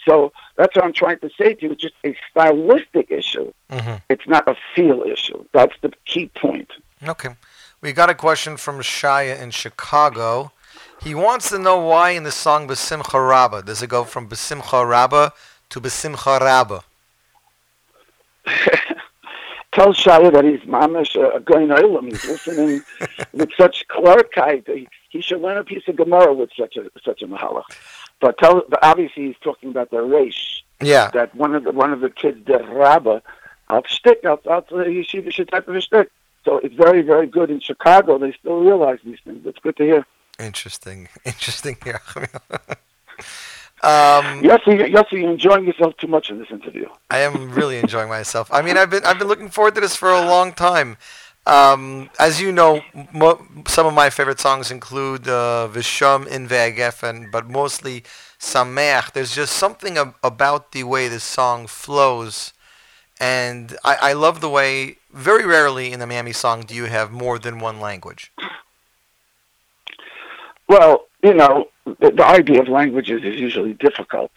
So that's what I'm trying to say to you. It's just a stylistic issue. Mhm. It's not a feel issue. That's the key point. Okay. We got a question from Shaya in Chicago. He wants to know why in the song Besimcha Rabba does it go from Besimcha Rabba to Besimcha Rabba? Tell Shaya that he's mamish uh, a going olam. He's listening with such clarity. He, he should learn a piece of Gemara with such a such a mahalach. But tell, but obviously he's talking about the race. Yeah. That one of the one of the kids, the rabba, out shtick out out the yeshiva should type of a shtick. So it's very very good in Chicago. They still realize these things. It's good to hear. Interesting. Interesting here. um, Yes, you, yes, you're enjoying yourself too much in this interview. I am really enjoying myself. I mean, I've been I've been looking forward to this for a long time. Um, as you know, mo- some of my favorite songs include uh, Visham in Ve'agefen, but mostly Sameach. There's just something ab- about the way this song flows, and I, I love the way. Very rarely in a Miami song do you have more than one language. Well, you know, the, the idea of languages is usually difficult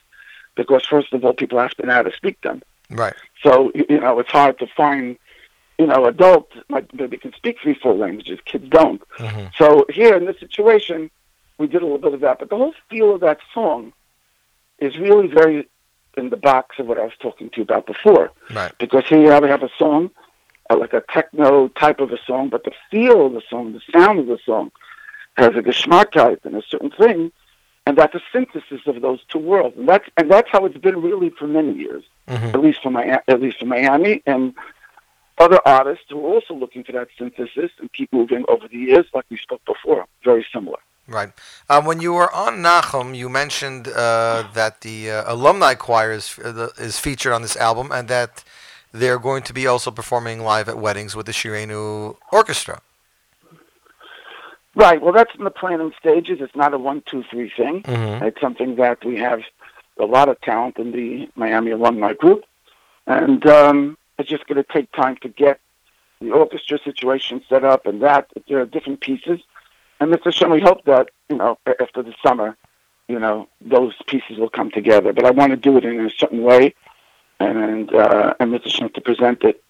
because, first of all, people have to know how to speak them. Right. So, you know, it's hard to find, you know, adults might maybe can speak three, four languages. Kids don't. So here in this situation, we did a little bit of that. But the whole feel of that song is really very in the box of what I was talking to you about before. Right. Because here you have, have a song, uh, like a techno type of a song, but the feel of the song, the sound of the song, has a geschmackkeit and a certain thing, and that's a synthesis of those two worlds. And that's and that's how it's been really for many years, Mhm. at least for my at least for Miami and other artists who are also looking for that synthesis and keep moving over the years, like we spoke before, very similar. Right. Um, when you were on Nachum, you mentioned uh, that the uh, alumni choir is uh, is featured on this album, and that they're going to be also performing live at weddings with the Shirenu Orchestra. Right. Well, that's in the planning stages. It's not a one, two, three thing. Mhm. It's something that we have a lot of talent in the Miami alumni group, and um, it's just going to take time to get the orchestra situation set up and that. There are different pieces, and Mr. Shem, we hope that you know after the summer, you know those pieces will come together. But I want to do it in a certain way, and uh, and Mr. Shem to present it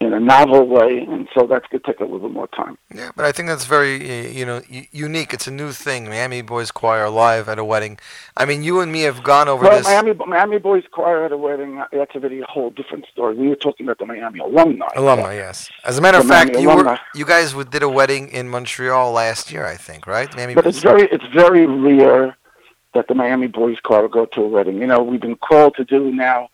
in a novel way, and so that's going to take a little bit more time. Yeah, but I think that's very uh, you know unique. It's a new thing. Miami Boys Choir live at a wedding. I mean, you and me have gone over well, this. Miami, Miami Boys Choir at a wedding, uh, that's a whole different story. We were talking about the Miami alumni. Alumni, yes. As a matter of fact, Miami you were you guys did a wedding in Montreal last year, I think, right? Miami But it's very, it's very rare that the Miami Boys Choir will go to a wedding. You know, we've been called to do now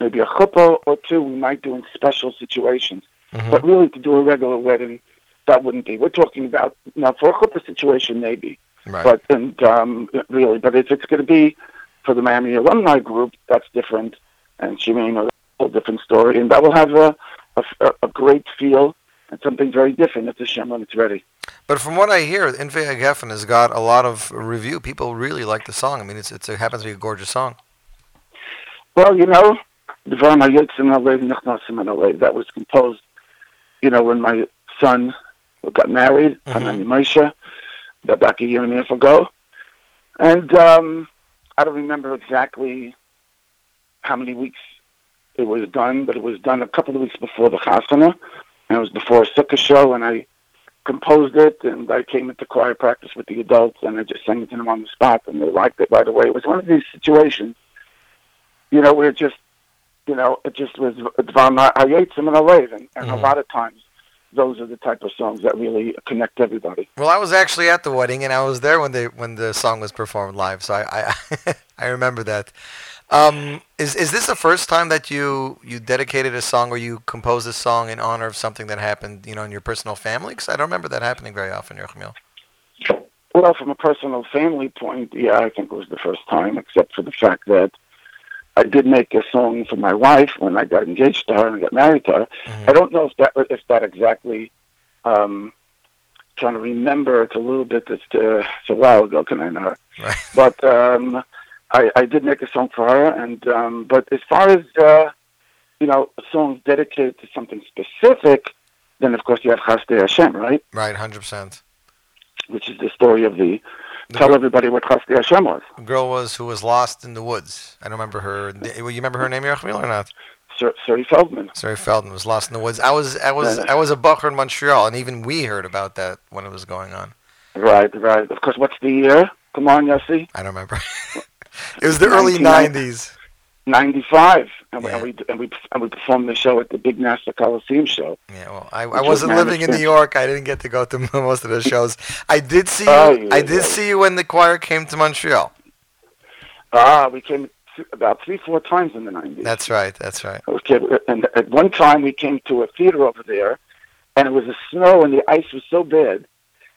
maybe a chuppah or two we might do in special situations. Mhm. But really to do a regular wedding, that wouldn't be. We're talking about, now for a chuppah situation maybe. Right. But, and um, really, but if it's going to be for the Miami alumni group, that's different. And Shimano, a whole different story. And that will have a, a, a great feel and something very different at the Shem when it's ready. But from what I hear, Infe Geffen has got a lot of review. People really like the song. I mean, it's, it's it happens to be a gorgeous song. Well, you know, Dvarim Hayotzim Alev Nichnasim Alev. That was composed, you know, when my son got married, Mhm. Hanani Moshe, back a year and a half ago. And um, I don't remember exactly how many weeks it was done, but it was done a couple of weeks before the Chasana, and it was before a Sukkah show, and I composed it, and I came into choir practice with the adults, and I just sang it to them on the spot, and they liked it right away. It was one of these situations, you know, where it just, you know, it just was Dvar Hayetzim and Alev, and, and a Mhm. lot of times those are the type of songs that really connect everybody. Well, I was actually at the wedding, and I was there when they when the song was performed live, so I I, I remember that. Um, is is this the first time that you you dedicated a song or you composed a song in honor of something that happened, you know, in your personal family? Because I don't remember that happening very often, Yerachmiel. Well, from a personal family point, yeah, I think it was the first time, except for the fact that I did make a song for my wife when I got engaged to her and got married to her. I don't know if that if that exactly. Um, trying to remember, it's a little bit. It's, uh, it's a while ago, can I know? Right. But um, I, I did make a song for her, and um, but as far as uh, you know, songs dedicated to something specific, then of course you have Chasdei Hashem, right? Right, hundred percent. Which is the story of the. Tell everybody what Chasdei Hashem was. The girl was who was lost in the woods. I don't remember her. You remember her name, Yerachmiel, or not? Sir, Suri Feldman. Suri Feldman was lost in the woods. I was I was I was a bucker in Montreal, and even we heard about that when it was going on. Right, right. Of course, what's the year? Come on, Yossi. I don't remember. it was the early 1990. '90s. 95, and, we Yeah. and we and we and we performed the show at the Big Nassau Coliseum show. Yeah, well, I, I Which was wasn't living in New York. I didn't get to go to most of the shows. I did see you. Oh, yeah, I did yeah. see you when the choir came to Montreal. Ah, we came about three, four times in the 90s. That's right. That's right. Okay, and at one time we came to a theater over there, and it was a snow, and the ice was so bad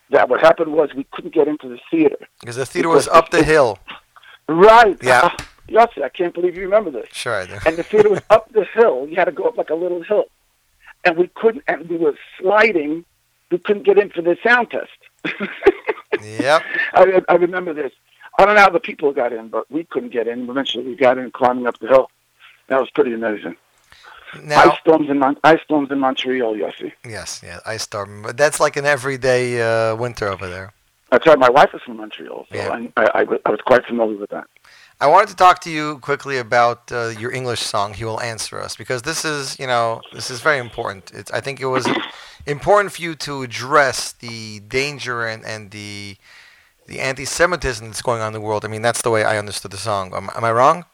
that what happened was we couldn't get into the theater. Because the theater was up the hill. Right. Yeah. Yossi, I can't believe you remember this. Sure, I do. and the theater was up the hill. You had to go up like a little hill, and we couldn't. And we were sliding. We couldn't get in for the sound test. Yep. I, I remember this. I don't know how the people got in, but we couldn't get in. Eventually, we got in climbing up the hill. That was pretty amazing. Now, ice storms in Mon- ice storms in Montreal, Yossi. yes, yeah, ice storm. But that's like an everyday uh, winter over there. That's right. My wife is from Montreal, so Yeah. I, I, I, I was quite familiar with that. I wanted to talk to you quickly about uh, your English song. He will answer us because this is, you know, this is very important. It's, I think it was important for you to address the danger and, and the the anti-Semitism that's going on in the world. I mean, that's the way I understood the song. Am, am I wrong?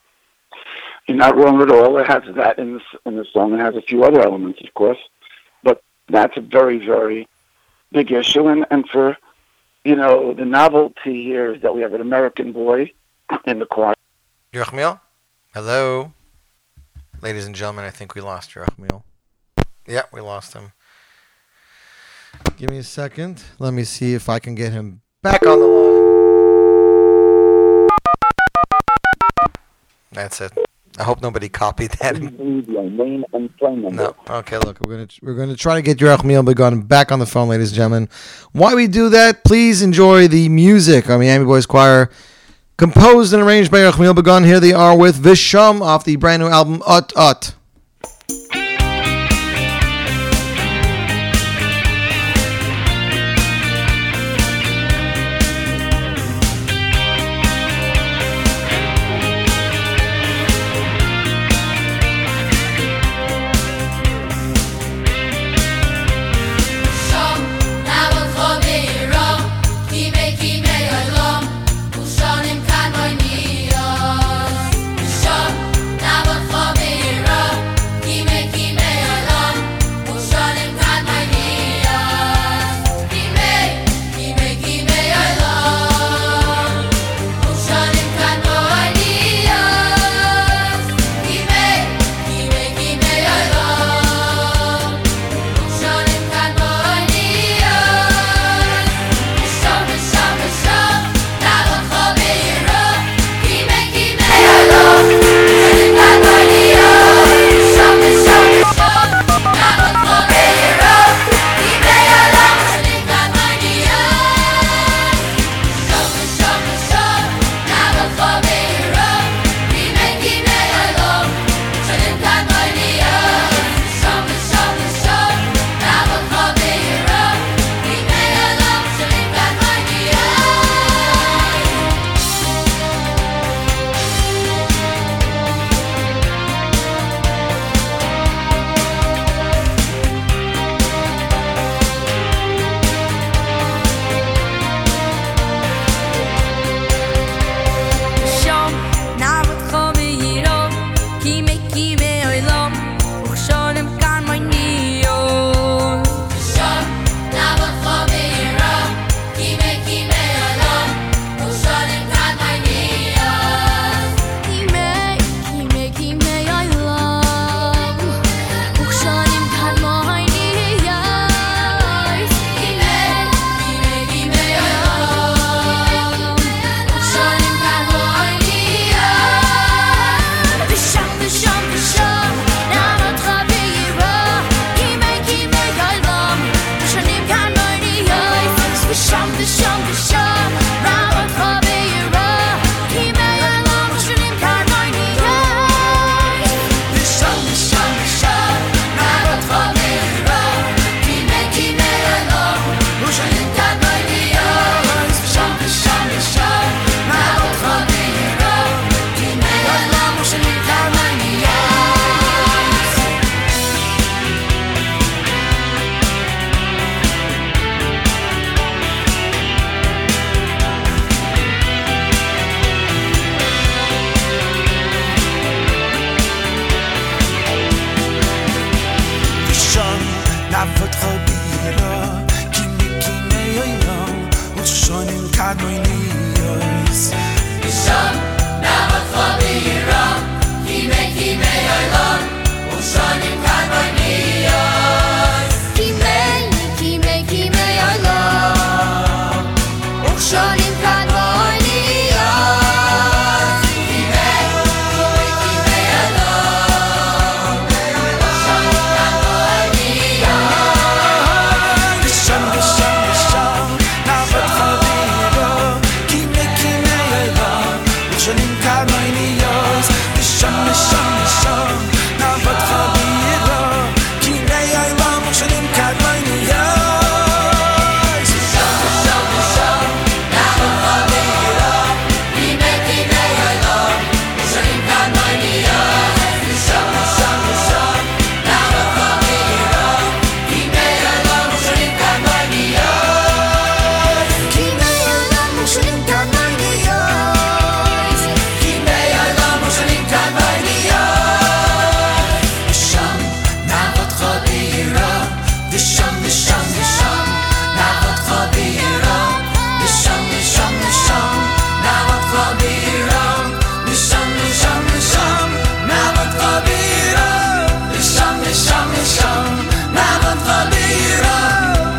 You're not wrong at all. It has that in the, in the song. It has a few other elements, of course, but that's a very, very big issue. And, and for, you know, the novelty here is that we have an American boy in the choir. Yerachmiel? Hello? Ladies and gentlemen, I think we lost Yerachmiel. Yeah, we lost him. Give me a second. Let me see if I can get him back on the line. That's it. I hope nobody copied that. Your name and phone number. No. Okay, look, we're gonna we're gonna try to get Yerachmiel Begun back on the phone, ladies and gentlemen. While we do that, please enjoy the music on Miami Boys Choir, composed and arranged by Yerachmiel Begun. Here they are with Visham off the brand new album Ut Ut.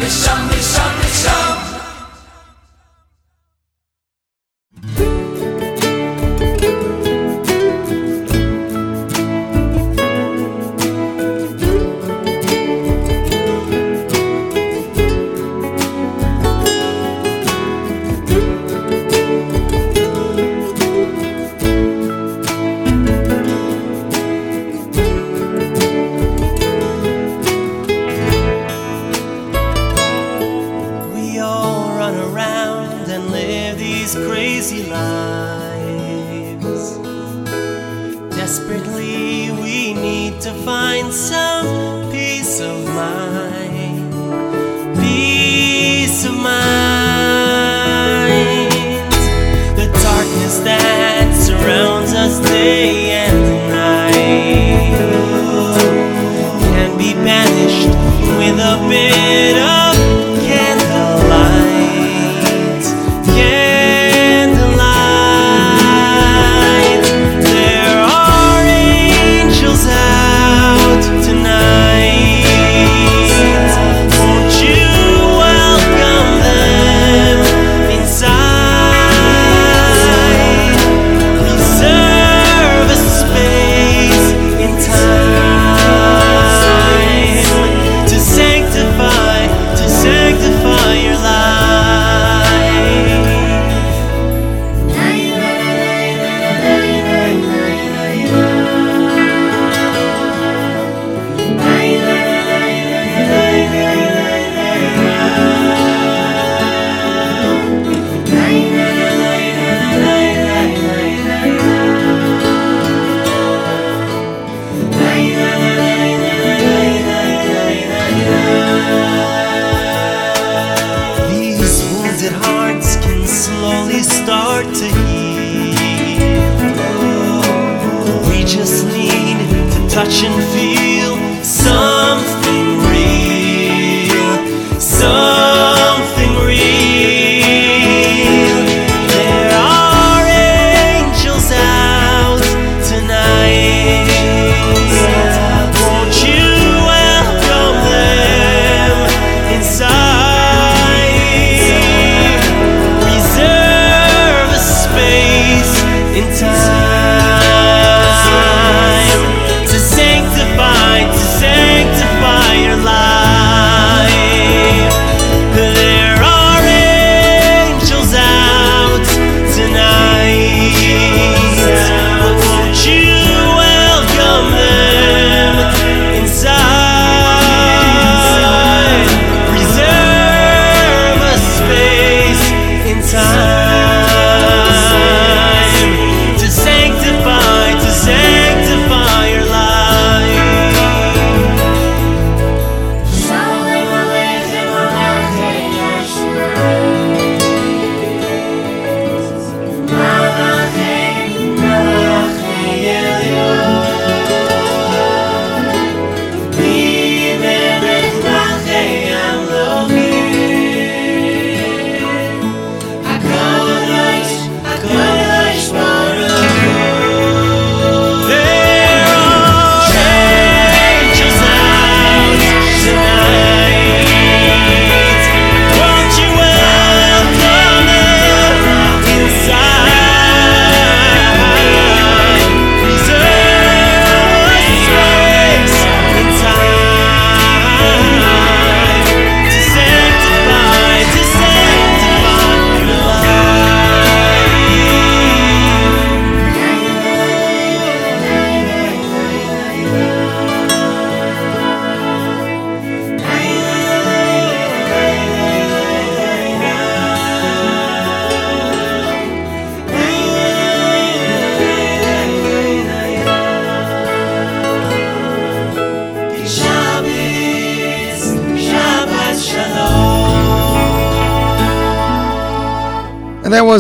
the.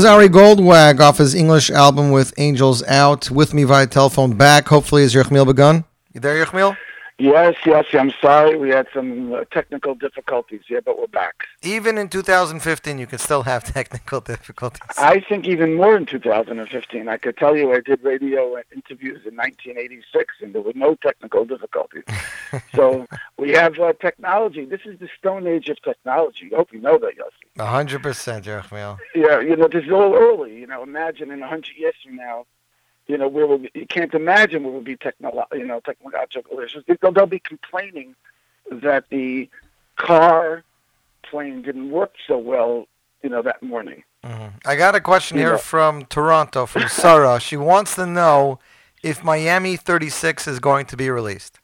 Ari Goldwag off his English album with Angels Out. With me via telephone back. Hopefully, is Yerachmiel Begun? You there, Yerachmiel? Yes, yes. I'm sorry. We had some uh, technical difficulties here, but we're back. Even in 2015, you can still have technical difficulties. I think even more in 2015. I could tell you I did radio interviews in 1986, and there were no technical difficulties. so we have uh, technology. This is the stone age of technology. I hope you know that, Yossi. 100%, Yerachmiel. Yeah, you know, this is all early. You know, imagine in 100 years from now, you know, where we'll you can't imagine where we'll be technolo- you know, technological issues. They'll, they'll be complaining that the car plane didn't work so well, you know, that morning. I got a question You here know- from Toronto, from Sarah. she wants to know if Miami 36 is going to be released.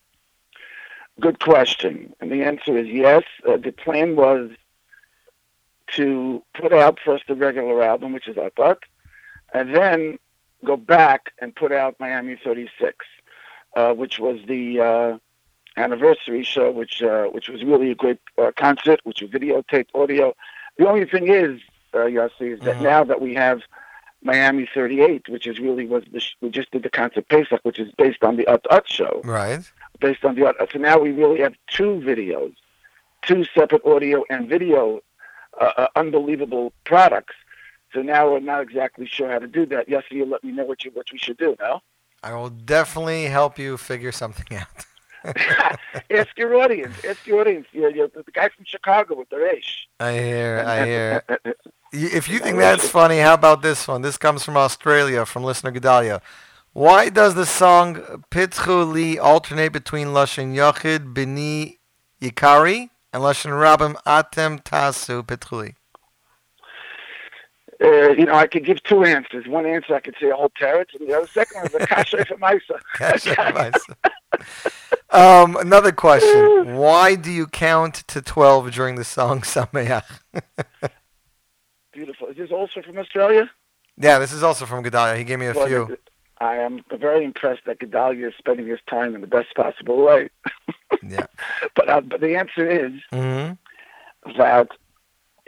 Good question. And the answer is yes. Uh, the plan was to put out first the regular album, which is Ut Ut, and then go back and put out Miami 36. uh, which was the uh, anniversary show, which uh, which was really a great uh, concert, which was videotaped audio. The only thing is, uh, Yossi, is that Mhm. now that we have Miami 38, which is really was the sh- we just did the concert Pesach, which is based on the Ut Ut show, Right. based on the Ut. So now we really have two videos, two separate audio and video, uh, unbelievable products. So now we're not exactly sure how to do that. Yes, you let me know what you what we should do. No. I will definitely help you figure something out. ask your audience. Ask your audience. You're, you're the guy from Chicago with the Reish. I hear, I hear. If you think that's funny, how about this one? This comes from Australia, from listener Gedalia. Why does the song Pitchu Li alternate between Lashon Yachid Bini Yikari and Lashon Rabim Atem Tasu Pitchu Li? Uh, you know, I could give two answers. One answer I could say a whole teretz, and the other second one is a kasha for Maisa. Um, another question. Why do you count to 12 during the song Sameach? Beautiful. Is this also from Australia? yeah, this is also from Gedalia. He gave me a Well, few. I am very impressed that Gedalia is spending his time in the best possible way. yeah. But uh, but the answer is hmm that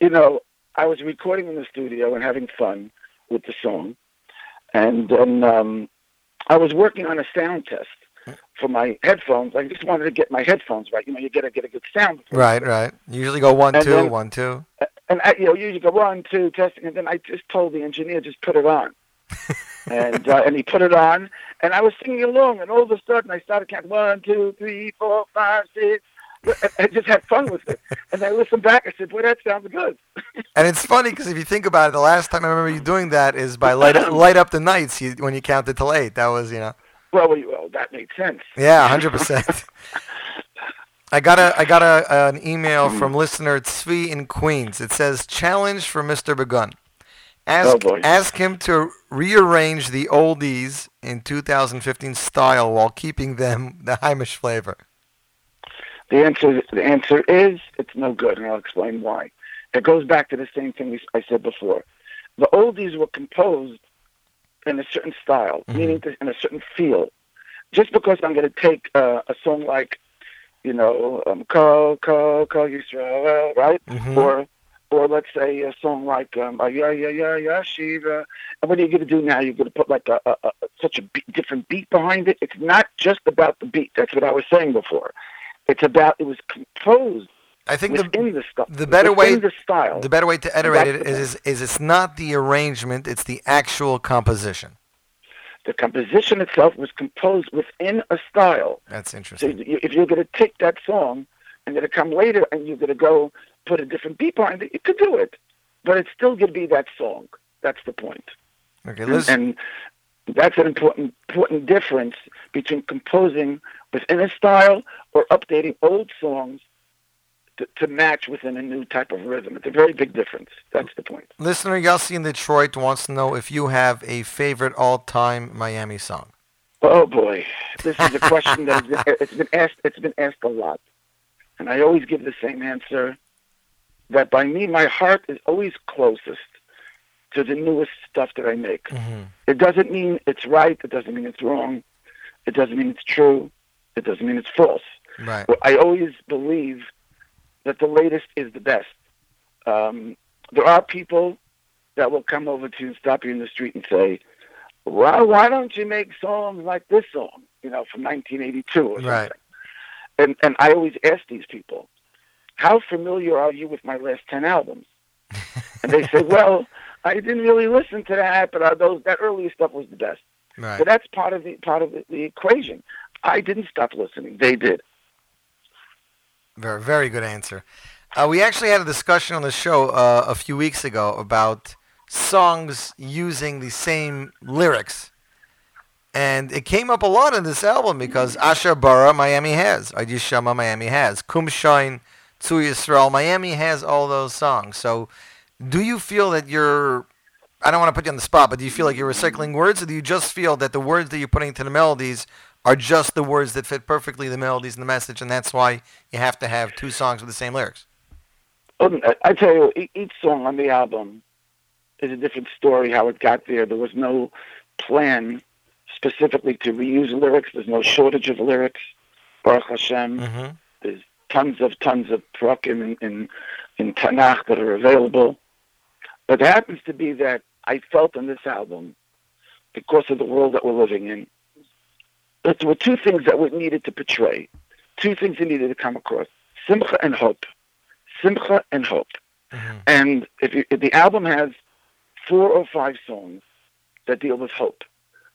you know I was recording in the studio and having fun with the song, and then um, I was working on a sound test for my headphones. I just wanted to get my headphones right. You know, you gotta get a good sound. Right, right. You usually go one, And two, then- one, two. And I, you know, you go one, two, testing, and then I just told the engineer just put it on, and uh, and he put it on, and I was singing along, and all of a sudden I started counting one, two, three, four, five, six. I- just had fun with it, and I listened back. I said, "Boy, that sounds good." And it's funny because if you think about it, the last time I remember you doing that is by light up, light up the nights you, when you counted till eight. That was, you know, Well, well, that made sense. yeah, hundred percent. I got a I got a an email hmm. from listener Tzvi in Queens. It says challenge for Mr. Begun. Ask Oh, ask him to rearrange the oldies in 2015 style while keeping them the Heimish flavor. The answer, the answer is it's no good, and I'll explain why. It goes back to the same thing we- I said before. The oldies were composed in a certain style, meaning to, in a certain feel. Just because I'm going to take uh, a song like, you know, um, "Call, Call, Call Yisrael," right, Mhm. or or let's say a song like um, "Yeah, Yeah, Yeah, Yeah, Shiva," and what are you going to do now? You're going to put like a, a, a such a beat, different beat behind it. It's not just about the beat. That's what I was saying before. It's about it was composed. I think the within the, stu- the better within way the style. the better way to iterate it is, is, is it's not the arrangement, it's the actual composition. the composition itself was composed within a style. That's So interesting. you- if you're going to take that song and going to come later and you're going to go put a different beat behind it, you could do it, but it's still going to be that song. That's the point. Okay, And, let's and that's an important important difference between composing within a style or updating old songs to, to match within a new type of rhythm. It's a very big difference. That's the point. listener Yossi in Detroit wants to know if you have a favorite all-time Miami song. Oh boy, this is a question that has been, it's been asked. It's been asked a lot, and I always give the same answer. That by me, my heart is always closest to the newest stuff that I make. It doesn't mean it's right. It doesn't mean it's wrong. It doesn't mean it's true. It doesn't mean it's false. Right. I always believe that the latest is the best. Um, there are people that will come over to you and stop you in the street and say, "Well, why don't you make songs like this song? You know, from 1982 or something." Right. And and I always ask these people, "How familiar are you with my last ten albums?" and they say, "Well, I didn't really listen to that, but uh, those that earlier stuff was the best." Right. So that's part of the part of the, the equation. I didn't stop listening; they did. Very, very good answer. Uh, we actually had a discussion on the show uh, a few weeks ago about songs using the same lyrics. And it came up a lot in this album because Asher Bara, Miami has. Adi Shama, Miami has. Kum Shine, Tzu Yisrael, Miami has all those songs. So do you feel that you're, I don't want to put you on the spot, but do you feel like you're recycling words or do you just feel that the words that you're putting into the melodies are just the words that fit perfectly the melodies and the message and that's why you have to have two songs with the same lyrics? Um, I- tell you, each song on the album is a different story. How it got there, there was no plan specifically to reuse lyrics. There's no shortage of lyrics. Baruch Hashem. Mm-hmm. There's tons of tons of prakim in, in in Tanakh that are available. But it happens to be that I felt on this album, because of the world that we're living in, that there were two things that we needed to portray, two things that needed to come across: simcha and hope, simcha and hope. Mm-hmm. And if, you, if the album has four or five songs that deal with hope,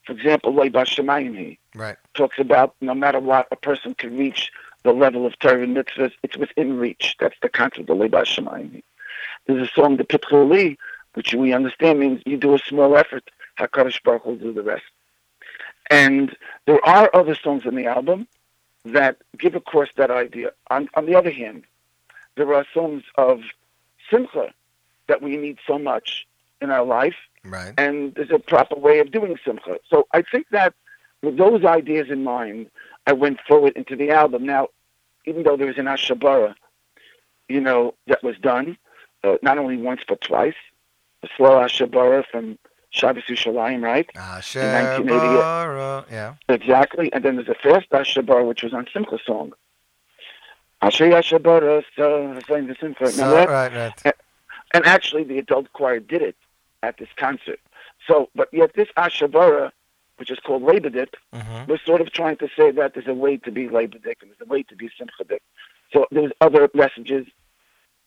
for example, Lay Bashamayim Right. talks about no matter what, a person can reach the level of Torah and mitzvahs. It's within reach. That's the concept of Leba Shemayim. There's a song, the Pitchuli, which we understand means you do a small effort, HaKadosh Baruch will do the rest. And there are other songs in the album that give across that idea. On, on the other hand, there are songs of simcha that we need so much in our life, Right. and there's a proper way of doing simcha. So I think that with those ideas in mind, I went forward into the album. Now, even though there was an Ashabara, you know, that was done, uh, not only once but twice, slow Ashabara from Shabbos Yerushalayim, right? In 1988. Shabara. Yeah. Exactly. And then there's a fast Ashabara, which was on Simcha song. Asher Ashabara, so playing the Simcha. So, right, right. And, and actually, the adult choir did it at this concert. So, but yet this Ashabara, which is called Labadik, Mm-hmm. we're sort of trying to say that there's a way to be Labadik and there's a way to be Simchadik. So there's other messages.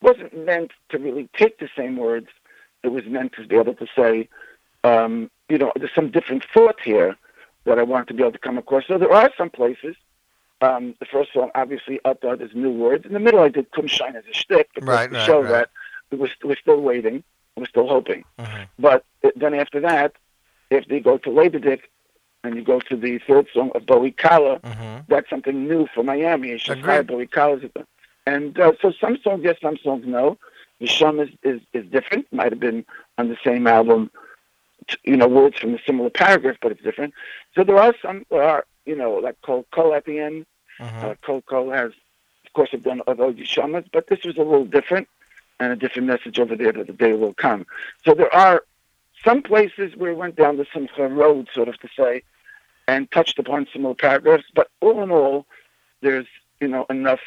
Wasn't meant to really take the same words. It was meant to be able to say, um, you know, there's some different thought here that I want to be able to come across. So there are some places. Um, the first song, obviously, up there, there's new words. In the middle, I did "Kum Shine" as a shtick because Right, to right, show right. that we we're, we're still waiting, we're still hoping. Mm-hmm. But then after that, if they go to Lebedik, and you go to the third song of Bowie Kala, Mm-hmm. that's something new for Miami. It's just. Bowie Kala. And uh, so some songs yes, some songs no. The Shum is, is, is different. Might have been on the same album, you know, words from a similar paragraph, but it's different. So there are some, there are, you know, like Kol Kol at the end. Mm-hmm. Uh, Kol Kol has, of course, have done other Yishamas, but this was a little different and a different message over there that the day will come. So there are some places where it went down the Simcha road, sort of to say, and touched upon similar paragraphs, but all in all, there's, you know, enough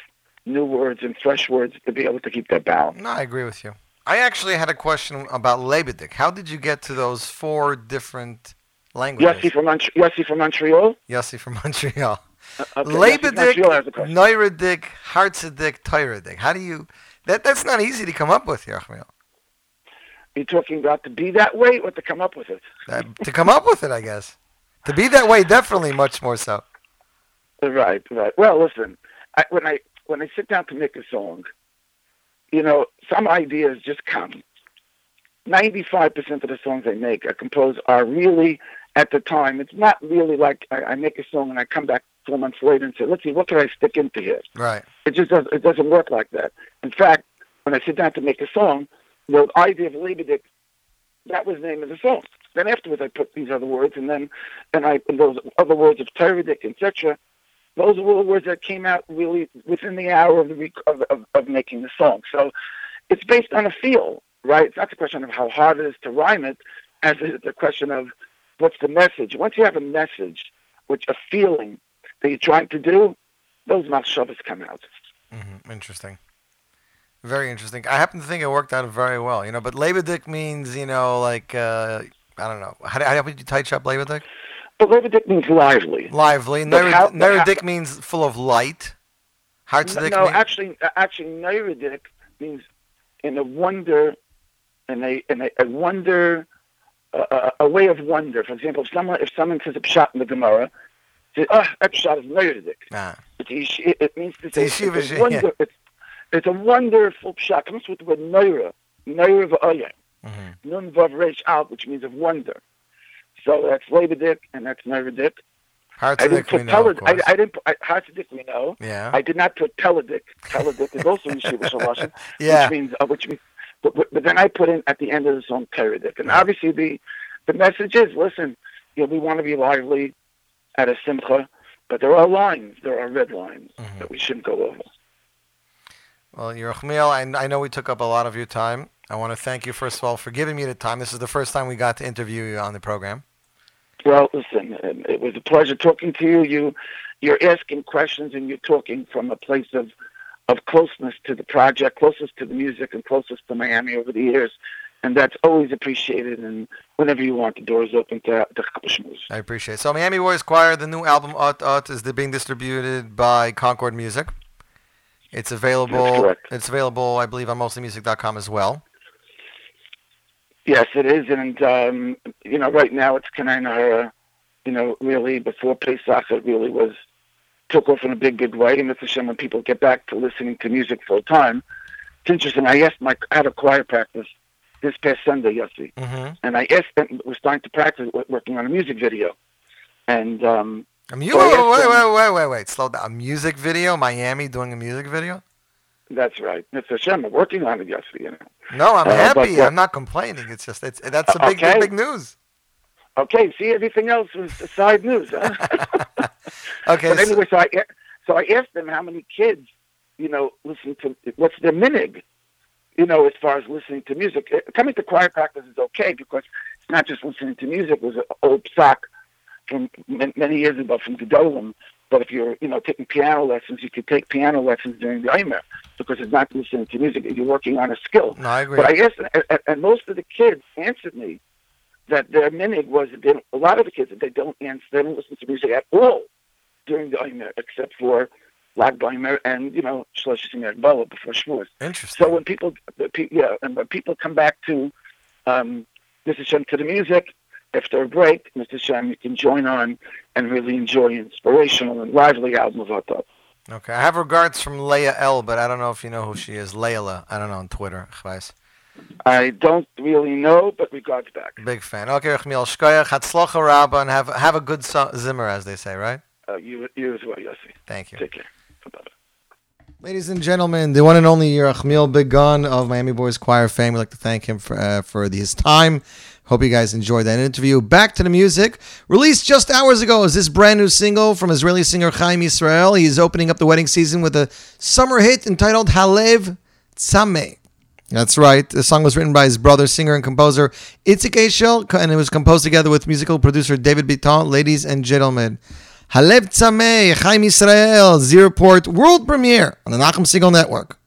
new words and fresh words to be able to keep that balance. No, I agree with you. I actually had a question about Lebedik. How did you get to those four different languages? Yossi from, Mont- Yossi from Montreal. Yossi from Montreal. Uh, okay, Yossi from Montreal has Lebedik, question. Neuradik, Hartzadik, How do you? That that's not easy to come up with, Yerachmiel. You're talking about to be that way or to come up with it? That, to come up with it, I guess. To be that way, definitely much more so. Right, right. Well, listen, I, when I when I sit down to make a song, you know, some ideas just come. Ninety-five percent of the songs I make, I compose, are really at the time. It's not really like I, I make a song and I come back four months later and say, "Let's see, what can I stick into here?" Right. It just doesn't. It doesn't work like that. In fact, when I sit down to make a song, the idea of Liebedick, that was the name of the song. Then afterwards, I put these other words, and then and I and those other words of Teredick, etc. Those were the words that came out really within the hour of the rec- of, of, of making the song. So it's based on a feel, right? It's not the question of how hard it is to rhyme it, as it is the question of what's the message. Once you have a message, which a feeling that you're trying to do, those machshavas come out. hmm Interesting. Very interesting. I happen to think it worked out very well, you know. But Lebedik means, you know, like uh, I don't know. How, how would you tight up Lebedik? But Levidic means lively. Lively. But how- but how- Neuradik means full of light. Hartzadik no, means actually, actually, Neuridic means in a wonder, in a in a, a wonder, uh, a, way of wonder. For example, if someone if someone says a pshat in the Gemara, say, "Oh, that pshat is Neuridic." Ah. It's a yesh- it, it means to say It's a it's, a wonder, it's, it's a wonderful pshat. It comes with the word Neura, Neura v'oyah, Mm-hmm. Nun vav reish out, which means of wonder. So that's Levidic and that's didn't Hartzadik we put know, I. I didn't. Put, I, we know. Yeah. I did not put Teledic. Teledic is also Yeshiva Shalashim, Yeah. which means uh, which means. But, but, but then I put in at the end of the song Teredic, and obviously the the message is listen. You know, we want to be lively at a simcha, but there are lines. There are red lines Mm-hmm. that we shouldn't go over. Well, Yerachmiel, I, I know we took up a lot of your time. I want to thank you, first of all, for giving me the time. This is the first time we got to interview you on the program. Well, listen, um, it was a pleasure talking to you. You, you're asking questions and you're talking from a place of, of closeness to the project, closest to the music, and closest to Miami over the years, and that's always appreciated. And whenever you want, the door is open to to Chappashmuz. I appreciate it. So Miami Boys Choir, the new album Ut Ut is being distributed by Concord Music. It's available. It's available, I believe, on mostlymusic.com as well. Yes, it is, and um, you know, right now it's Kanai You know, really before Pesach, it really was took off in a big, big way. And it's a shame when people get back to listening to music full time. It's interesting. I asked my I had a choir practice this past Sunday, Yossi, Mm-hmm. and I asked them. We're starting to practice working on a music video, and um, A mu- so wait, wait, wait, wait, wait, wait. Slow down. A music video? Miami doing a music video? That's right. It's a shame. We're working on it, yesterday. You know. No, I'm Uh, but, happy. uh, I'm not complaining. It's just it's that's a big, Okay. big, big news. Okay. See, everything else was side news. Huh? Okay. but so- anyway, so I a- so I asked them how many kids, you know, listen to what's their minig, you know, as far as listening to music. Uh, Coming to choir practice is okay because it's not just listening to music. It was an old psak from many years ago from Gedolim. But if you're, you know, taking piano lessons, you could take piano lessons during the Eimer because it's not listening to music. You're working on a skill. no, I agree. But I guess, and- and, and most of the kids answered me that their minig was they, don't- a lot of the kids that they don't answer, they don't listen to music at all during the Omer, except for Lag Baimer and you know Shlosh Singer Bala before Shavuos. Interesting. So when people, yeah, and when people come back to um. Shem to the music after a break, Mr. Shem, you can join on and really enjoy an inspirational and lively album of Otto. Okay, I have regards from Leia L, but I don't know if you know who she is. Layla, I don't know on Twitter. Chvais. I don't really know, but regards back. Big fan. Okay, Rachmiel Shkoyach, Hatzlocha Rabba, and have have a good so- zimmer, as they say, right? Uh, you, you as well, Yossi. Thank you. Take care. Bye-bye. Ladies and gentlemen, the one and only Yerachmiel Begun of Miami Boys Choir fame. We'd like to thank him for, uh, for his time. Hope you guys enjoyed that interview. Back to the music. Released just hours ago is this brand new single from Israeli singer Chaim Israel. He's opening up the wedding season with a summer hit entitled Halev Tzameh. That's right. The song was written by his brother, singer and composer Itzik Eshel, and it was composed together with musical producer David Bitton. Ladies and gentlemen, Halev Tzameh, Chaim Israel, Z Report world premiere on the Nachum Segal Network.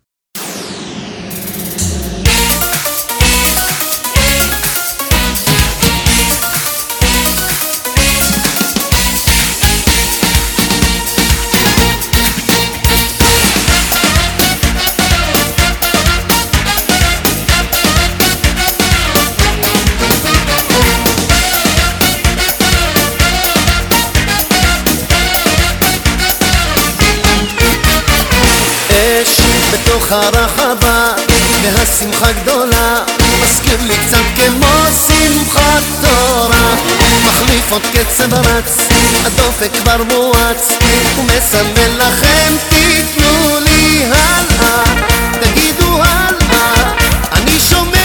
והשמחה גדולה מזכיר לי קצת כמו שמחת תורה מחליף עוד קצב רץ הדופק כבר מואץ ומסמן לכם תיתנו לי הלאה. תגידו הלאה אני שומע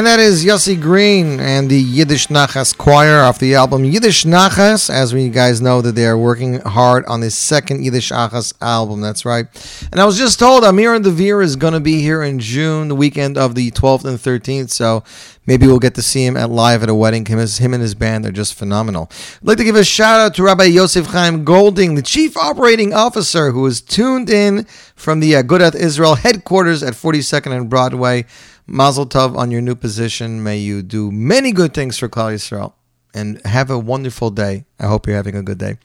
And that is Yossi Green and the Yiddish Nachas Choir off the album Yiddish Nachas. As we guys know that they are working hard on the second Yiddish Nachas album. That's right. And I was just told Amir and Veer is going to be here in June, the weekend of the 12th and 13th. So maybe we'll get to see him at live at a wedding. Him, him and his band are just phenomenal. I'd like to give a shout out to Rabbi Yosef Chaim Golding, the chief operating officer who is tuned in from the uh, Agudath Israel headquarters at 42nd and Broadway. Mazel Tov on your new position. May you do many good things for Klal Yisrael. And have a wonderful day. I hope you're having a good day.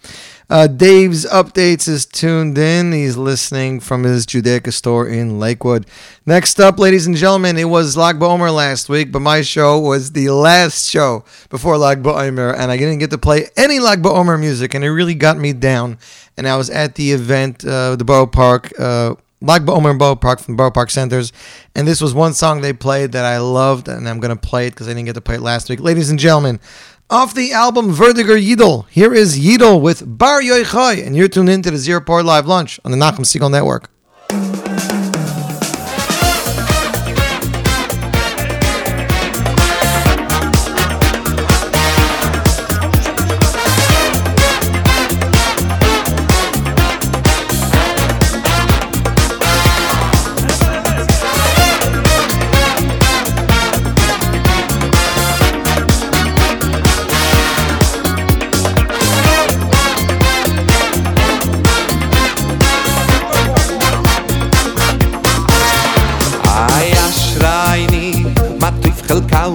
Uh, Dave's Updates is tuned in. He's listening from his Judaica store in Lakewood. Next up, ladies and gentlemen, it was Lag BaOmer last week, but my show was the last show before Lag BaOmer, and I didn't get to play any Lag BaOmer music, and it really got me down. And I was at the event, uh, the Borough Park, uh, Lag BaOmer and Borough Park from Borough Park Centers, and this was one song they played that I loved, and I'm going to play it because I didn't get to play it last week. Ladies and gentlemen, off the album Werdyger Yidel, here is Yidel with Bar Yoichai, and you're tuned into the Z Report Live Lunch on the Nachum Segal Network.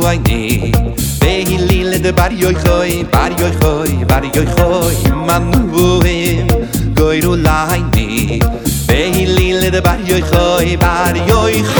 ay ne ve hilile de bar yoy khoy bar yoy khoy bar yoy khoy man bu ve goy ru lai ne ve hilile de bar yoy khoy bar yoy khoy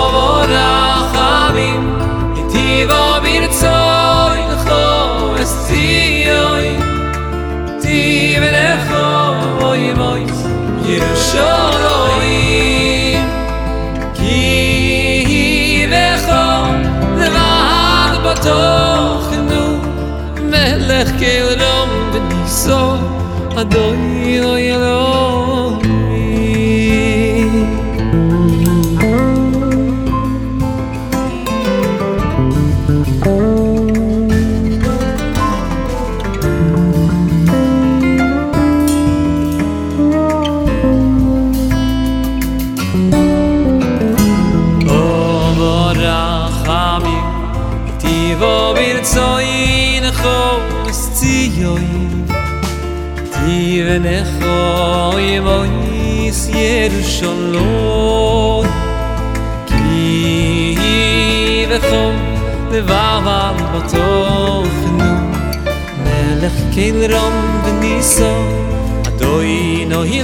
Melech keilom Beniso Adoy oy יבויס ירושלוי כי וחום לבב על בתוכנו מלך כל רום וניסו אדוי נוהי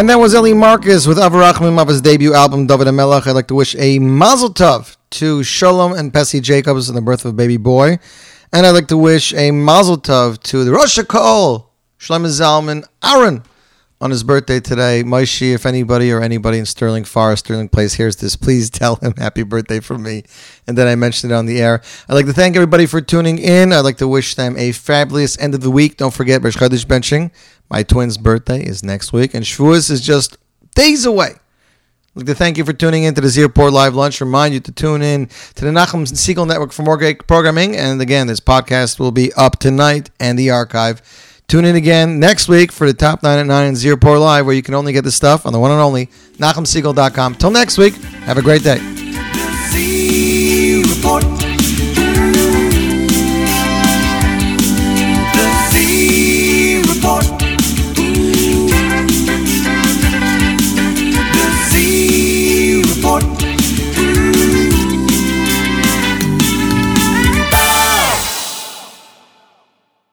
And that was Eli Marcus with Avraham his debut album, David Amelach. I'd like to wish a mazel tov to Shalom and Pessy Jacobs on the birth of a baby boy. And I'd like to wish a mazel tov to the Rosh Kol, Shlomo Zalman Aaron, on his birthday today. Maishi, if anybody or anybody in Sterling Forest, Sterling Place hears this, please tell him happy birthday from me. And then I mentioned it on the air. I'd like to thank everybody for tuning in. I'd like to wish them a fabulous end of the week. Don't forget, Rosh benching. My twin's birthday is next week, and Shavuos is just days away. I'd like to thank you for tuning in to the Z Report Live Lunch. Remind you to tune in to the Nachum Segal Network for more great programming. And again, this podcast will be up tonight and the archive. Tune in again next week for the Top 9 at 9 in Z Report Live, where you can only get the stuff on the one and only NachumSegal.com. Till next week, have a great day.